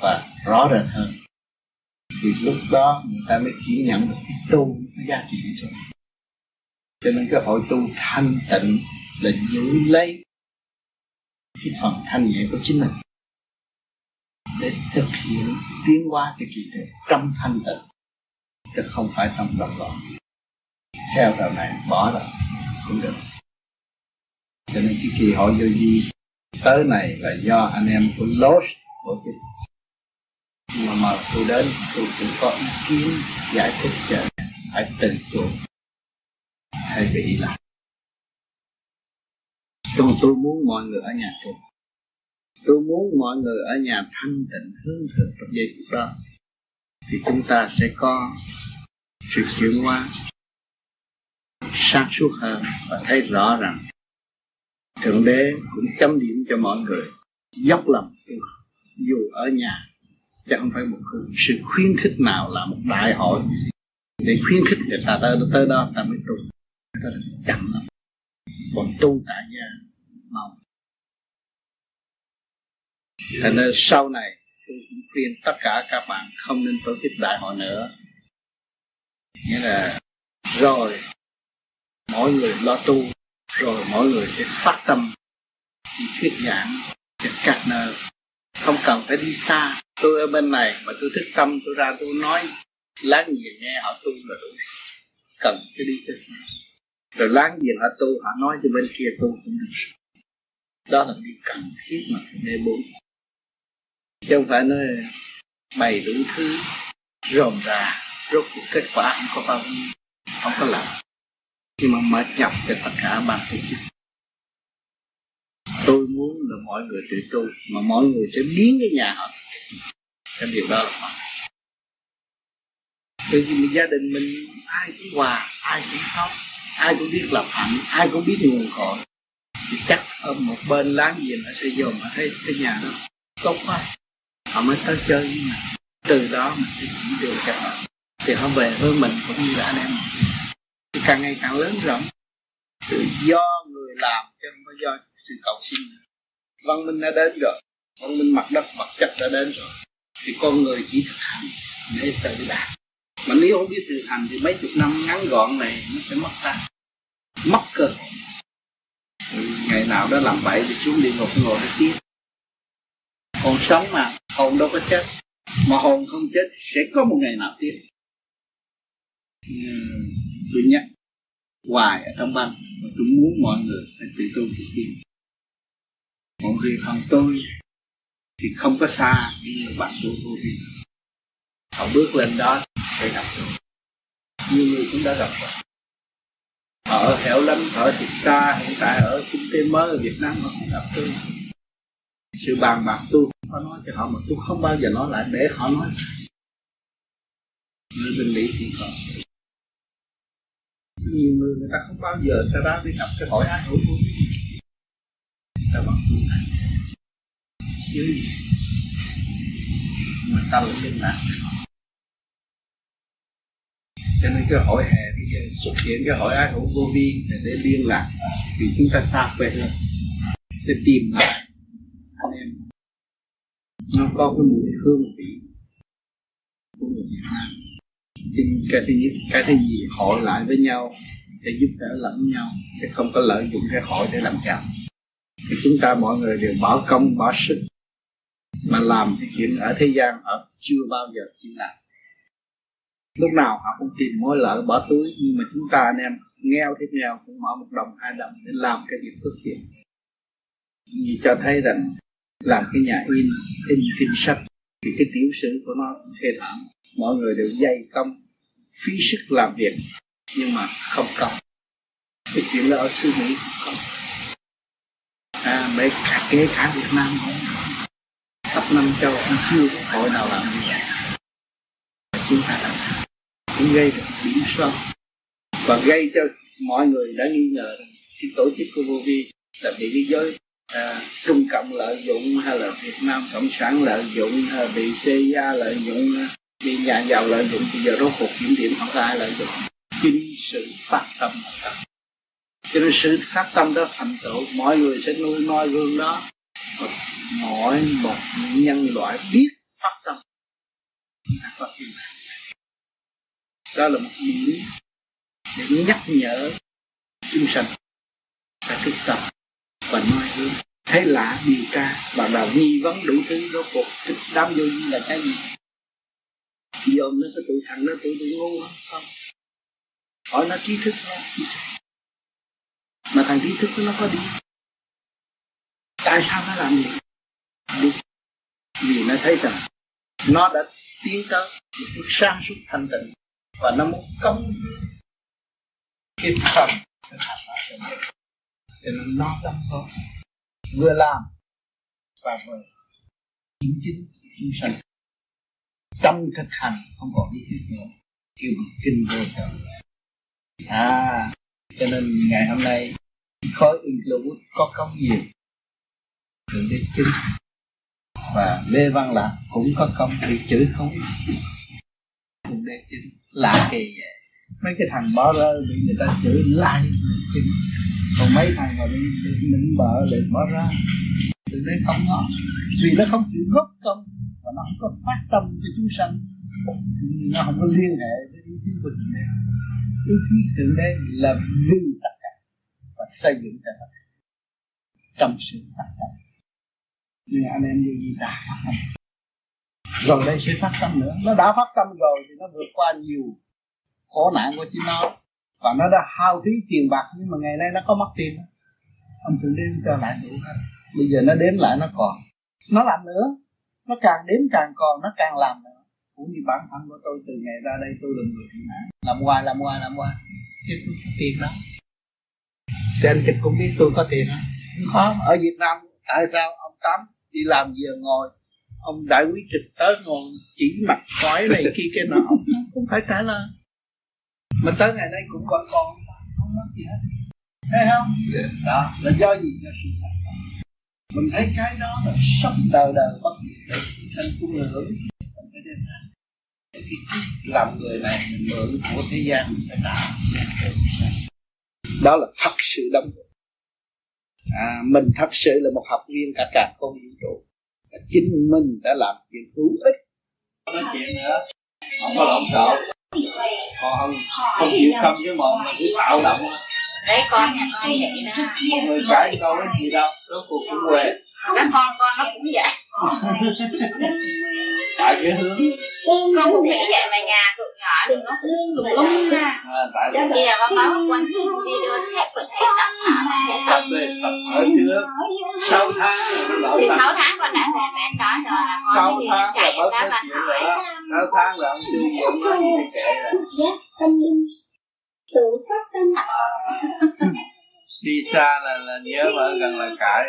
và rõ rệt hơn. Thì lúc đó người ta mới chỉ nhận được cái tu, cái giá trị rồi cho nên cái hội tu thanh tịnh là giữ lấy cái phần thanh nhẹ của chính mình để thực hiện tiến hóa cái kỳ tuệ trong thanh tịnh, chứ không phải trong động loạn theo đạo này, bỏ rồi, cũng được. Cho nên cái kỳ hội vô di tới này là do anh em của Lost của cái mà mà tôi đến, tôi cũng có ý kiến giải thích cho phải từ chuộng hay bị lạc. Còn tôi muốn mọi người ở nhà tu tôi muốn mọi người ở nhà thanh tịnh hướng thượng trong giây phút đó. Thì chúng ta sẽ có sự chuyển hóa, sáng suốt hơn và thấy rõ rằng thượng đế cũng chấm điểm cho mọi người. Dốc lòng dù ở nhà, chứ không phải một sự khuyến khích nào là một đại hội. Để khuyến khích người ta tới tới đó ta mới tu. Ta chậm lắm. Còn tu tại gia mau Dạ. thế nên sau này tôi cũng khuyên tất cả các bạn không nên tổ chức đại hội nữa. Nghĩa là rồi mỗi người lo tu, rồi mỗi người sẽ phát tâm đi thuyết giảng cho các nơi. Không cần phải đi xa. Tôi ở bên này mà tôi thức tâm, tôi ra tôi nói láng giềng nghe họ tu là đủ. Cần phải đi cho xa. Rồi láng giềng họ tu, họ nói cho bên kia tu cũng được. Đó là điều cần thiết mà nên bốn chứ không phải nói bày đủ thứ rồng ra rốt cuộc kết quả không có bao nhiêu, không có làm nhưng mà mệt nhọc cho tất cả ban tổ chức. Tôi muốn là mọi người tự tu, mà mọi người sẽ biến cái nhà họ. Cái điều đó là bởi vì gia đình mình, ai cũng hòa, ai cũng khóc, ai cũng biết lập hạnh, ai cũng biết nguồn cội. Thì chắc ở một bên láng giềng nó sẽ dồn mà thấy cái nhà đó. Tốt quá họ mới tới chơi với mình. Từ đó mình sẽ chỉ đường cho họ. Thì họ về với mình cũng như là anh em. Thì càng ngày càng lớn rộng. Tự do người làm chứ không phải do sự cầu xin. Văn minh đã đến rồi. Văn minh mặt đất vật chất đã đến rồi. Thì con người chỉ thực hành để tự đạt. Mà nếu không biết thực hành thì mấy chục năm ngắn gọn này nó sẽ mất ta. Mất cơ ngày nào đó làm bậy thì xuống địa ngục ngồi để tiếp. Còn sống mà hồn đâu có chết. Mà hồn không chết sẽ có một ngày nào tiếp. Tôi nhắc hoài ở trong băng và tôi muốn mọi người phải tự tu tự tiến còn người phần tôi thì không có xa như bạn tôi. Vô vi họ bước lên đó sẽ gặp tôi. Nhiều người cũng đã gặp rồi. Họ ở hẻo lánh ở thiệt xa hiện tại ở kinh tế mới ở Việt Nam họ không gặp tôi sự bàn bạc tôi có nói cho họ mà tôi không bao giờ nói lại, để họ nói. Người bình mỹ thì có. Nhiều người người ta không bao giờ, ta ra đi gặp cái hỏi ai hữu tôi. Ta bằng tu này chứ mà ta lại liên lạc cho nên cái hỏi hè bây giờ xuất hiện cái hỏi ai hữu vô vi để liên lạc. Vì chúng ta xa quê hơn. Để tìm lại nó có cái mùi hương vị. Của người Việt Nam thì cái thứ nhất, cái thứ gì hội lại với nhau, để giúp đỡ lẫn nhau, để không có lợi dụng cái hội để làm giàu thì chúng ta mọi người đều bỏ công, bỏ sức, mà làm cái chuyện ở thế gian họ chưa bao giờ chịu làm. Lúc nào họ cũng tìm mối lợi bỏ túi, nhưng mà chúng ta anh em nghèo thì nghèo cũng mở một đồng, hai đồng để làm cái việc phước thiện. Vì cho thấy rằng làm cái nhà in in kinh sách. Thì cái tiểu sử của nó thê thảm. Mọi người đều dày công, phí sức làm việc, nhưng mà không công. Cái chuyện đó ở xứ mỹ không à mấy cả kể cả việt nam cũng khắp năm châu cũng chưa có hội nào làm như vậy. Chúng ta làm cũng gây được điểm sâu và gây cho mọi người đã nghi ngờ cái tổ chức của vô vi là bị cái giới à, trung cộng lợi dụng hay là việt nam cộng sản lợi dụng hay là bị cia lợi dụng bị nhà giàu lợi dụng bây giờ rốt cuộc kiểm điểm họ ai lợi dụng. Chính sự phát tâm. Cho nên sự phát tâm đó thành tựu mọi người sẽ nuôi noi gương đó. Và mỗi một nhân loại biết phát tâm. Có thiên đàng đó là một điểm để nhắc nhở chúng sanh phải thức tâm và noi gương thấy lạ điều tra và đầu nghi vấn đủ thứ rốt cuộc đám vô vi là cái gì? Dòm nó có tụi thằng nó tụi tụi ngu không? Không. Hỏi nó trí thức nó mà thằng trí thức nó có đi. Tại sao nó làm gì đi. Vì nó thấy rằng nó đã tiến tới một bước sang suốt thanh tịnh và nó muốn công cái phần thực hành ở trong mình cho nên nó tâm góp vừa làm và vừa chính chính chúng sanh. Trong thực hành, không còn đi thuyết nữa. Kêu bằng kinh vô trợ à cho nên ngày hôm nay khối Inglewood có công nhiều thượng đế chính và lê văn lạc cũng có công bị chửi không? Thượng đế chính lạ kỳ vậy mấy cái thằng bỏ rơ bị người ta chửi lại. Còn mấy thằng mà bị nịnh bợ để bỏ ra. Thượng đấy không ngó vì nó không chịu góp công và nó không có phát tâm cho chúng sanh. Nó không có liên hệ với ý chí của thượng đế. Ý chí thượng đế là vì tất cả và xây dựng cho tất cả. Trong sự phát tâm. Nên anh em đi gì đã phát tâm. Rồi đây sẽ phát tâm nữa. Nó đã phát tâm rồi thì nó vượt qua nhiều khổ nạn của chính nó. Và nó đã hao phí tiền bạc, nhưng mà ngày nay nó có mất tiền. Ông thượng đế cho lại đủ hết. Bây giờ nó đếm lại nó còn. Nó làm nữa. Nó càng đếm càng còn, nó càng làm nữa. Cũng như bản thân của tôi, từ ngày ra đây tôi là người thiện nạn. Làm hoài làm hoài làm hoài. Chứ tôi có tiền đó. Thì anh trịch cũng biết tôi có tiền đó có. Ở Việt Nam, tại sao ông Tám đi làm giờ ngồi, ông đại quý trực tới ngồi chỉ mặt khói này kia kia nọ? Ông cũng phải trả lời mà tới ngày nay cũng gọi con không nói gì hết. Thấy không? Đó là do gì? Do sự thật. Mình thấy cái đó là sống đời đời bất diệt thành cung hưởng mình phải đem ra khi làm người này mình mượn của thế gian mình phải trả đó là thật sự đóng à, mình thật sự là một học viên cả cả con vũ trụ. Chính mình đã làm chuyện hữu ích. Nói chuyện nữa không có lộn xộn còn không không chịu không với mọi người cứ tạo động. Đấy con nhà con vậy đó. Mọi người cãi câu cái gì đâu rốt cuộc cũng quê các con con nó cũng vậy. Tại cái hướng con cũng nghĩ vậy mà nhà tụi nhỏ đừng nó tùm lum ra khi là con nói quanh đi đưa thép và thép tập thở thép tập ở trước sáu tháng thì sáu tháng con đã về mẹ nói rồi là con sáu mới đi tháng chạy là ra và chuyện hỏi. đó. Sáu tháng là ông sư gì ông nói gì thì kệ rồi. Tâm linh tự phát tâm. Đi xa là là nhớ mà gần là cãi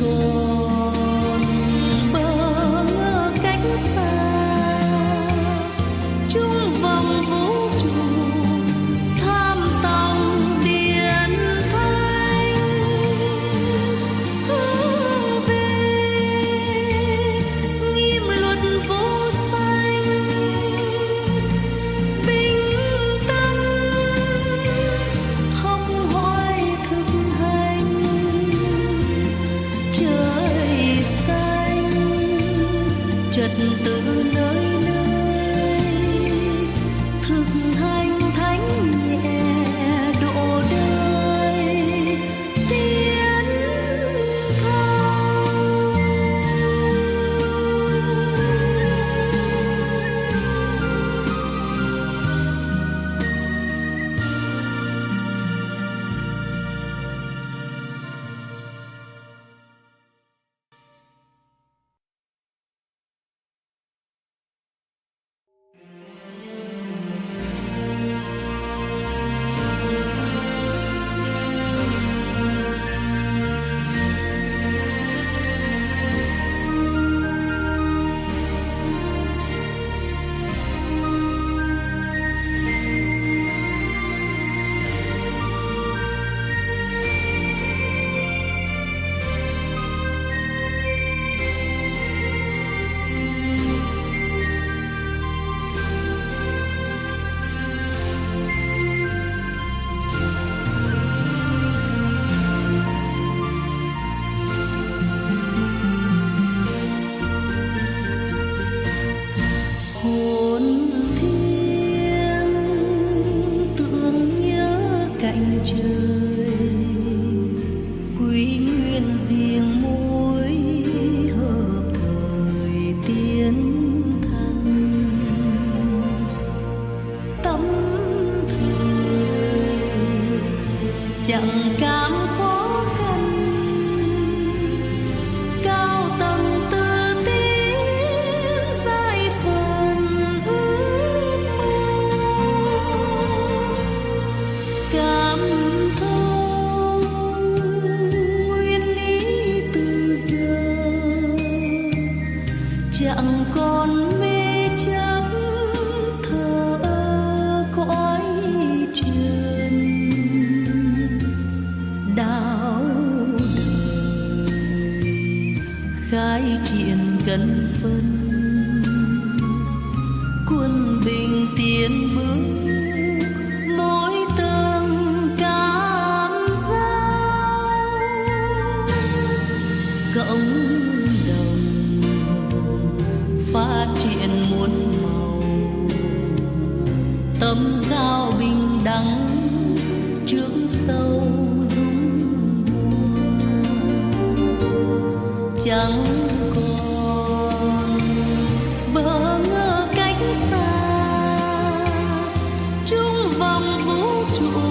còn vòng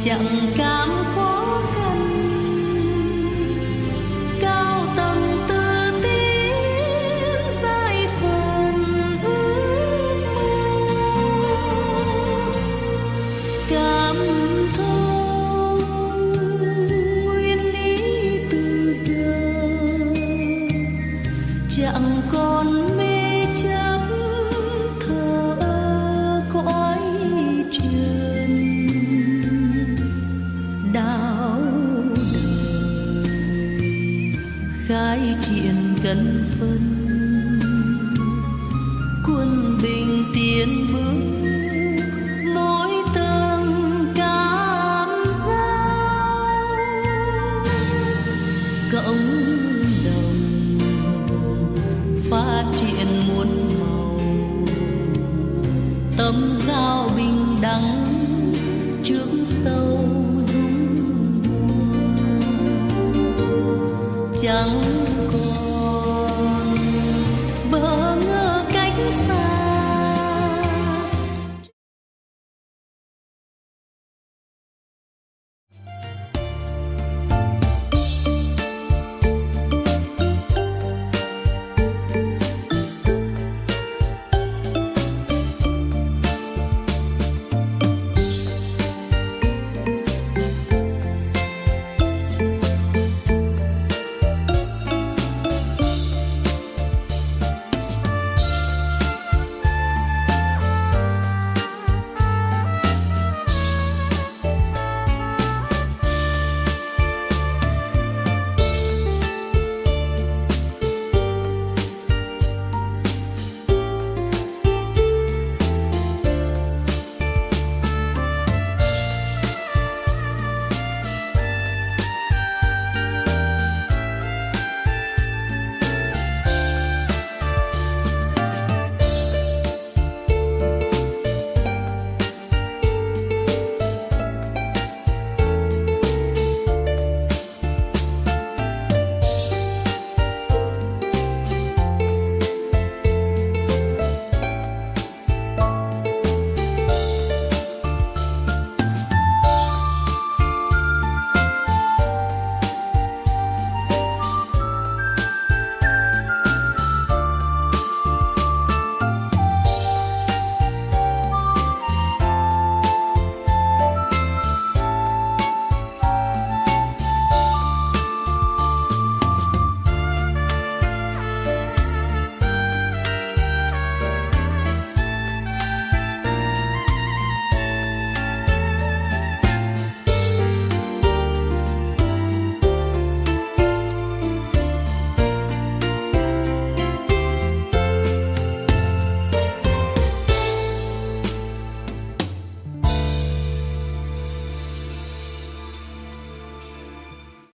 chẳng cảm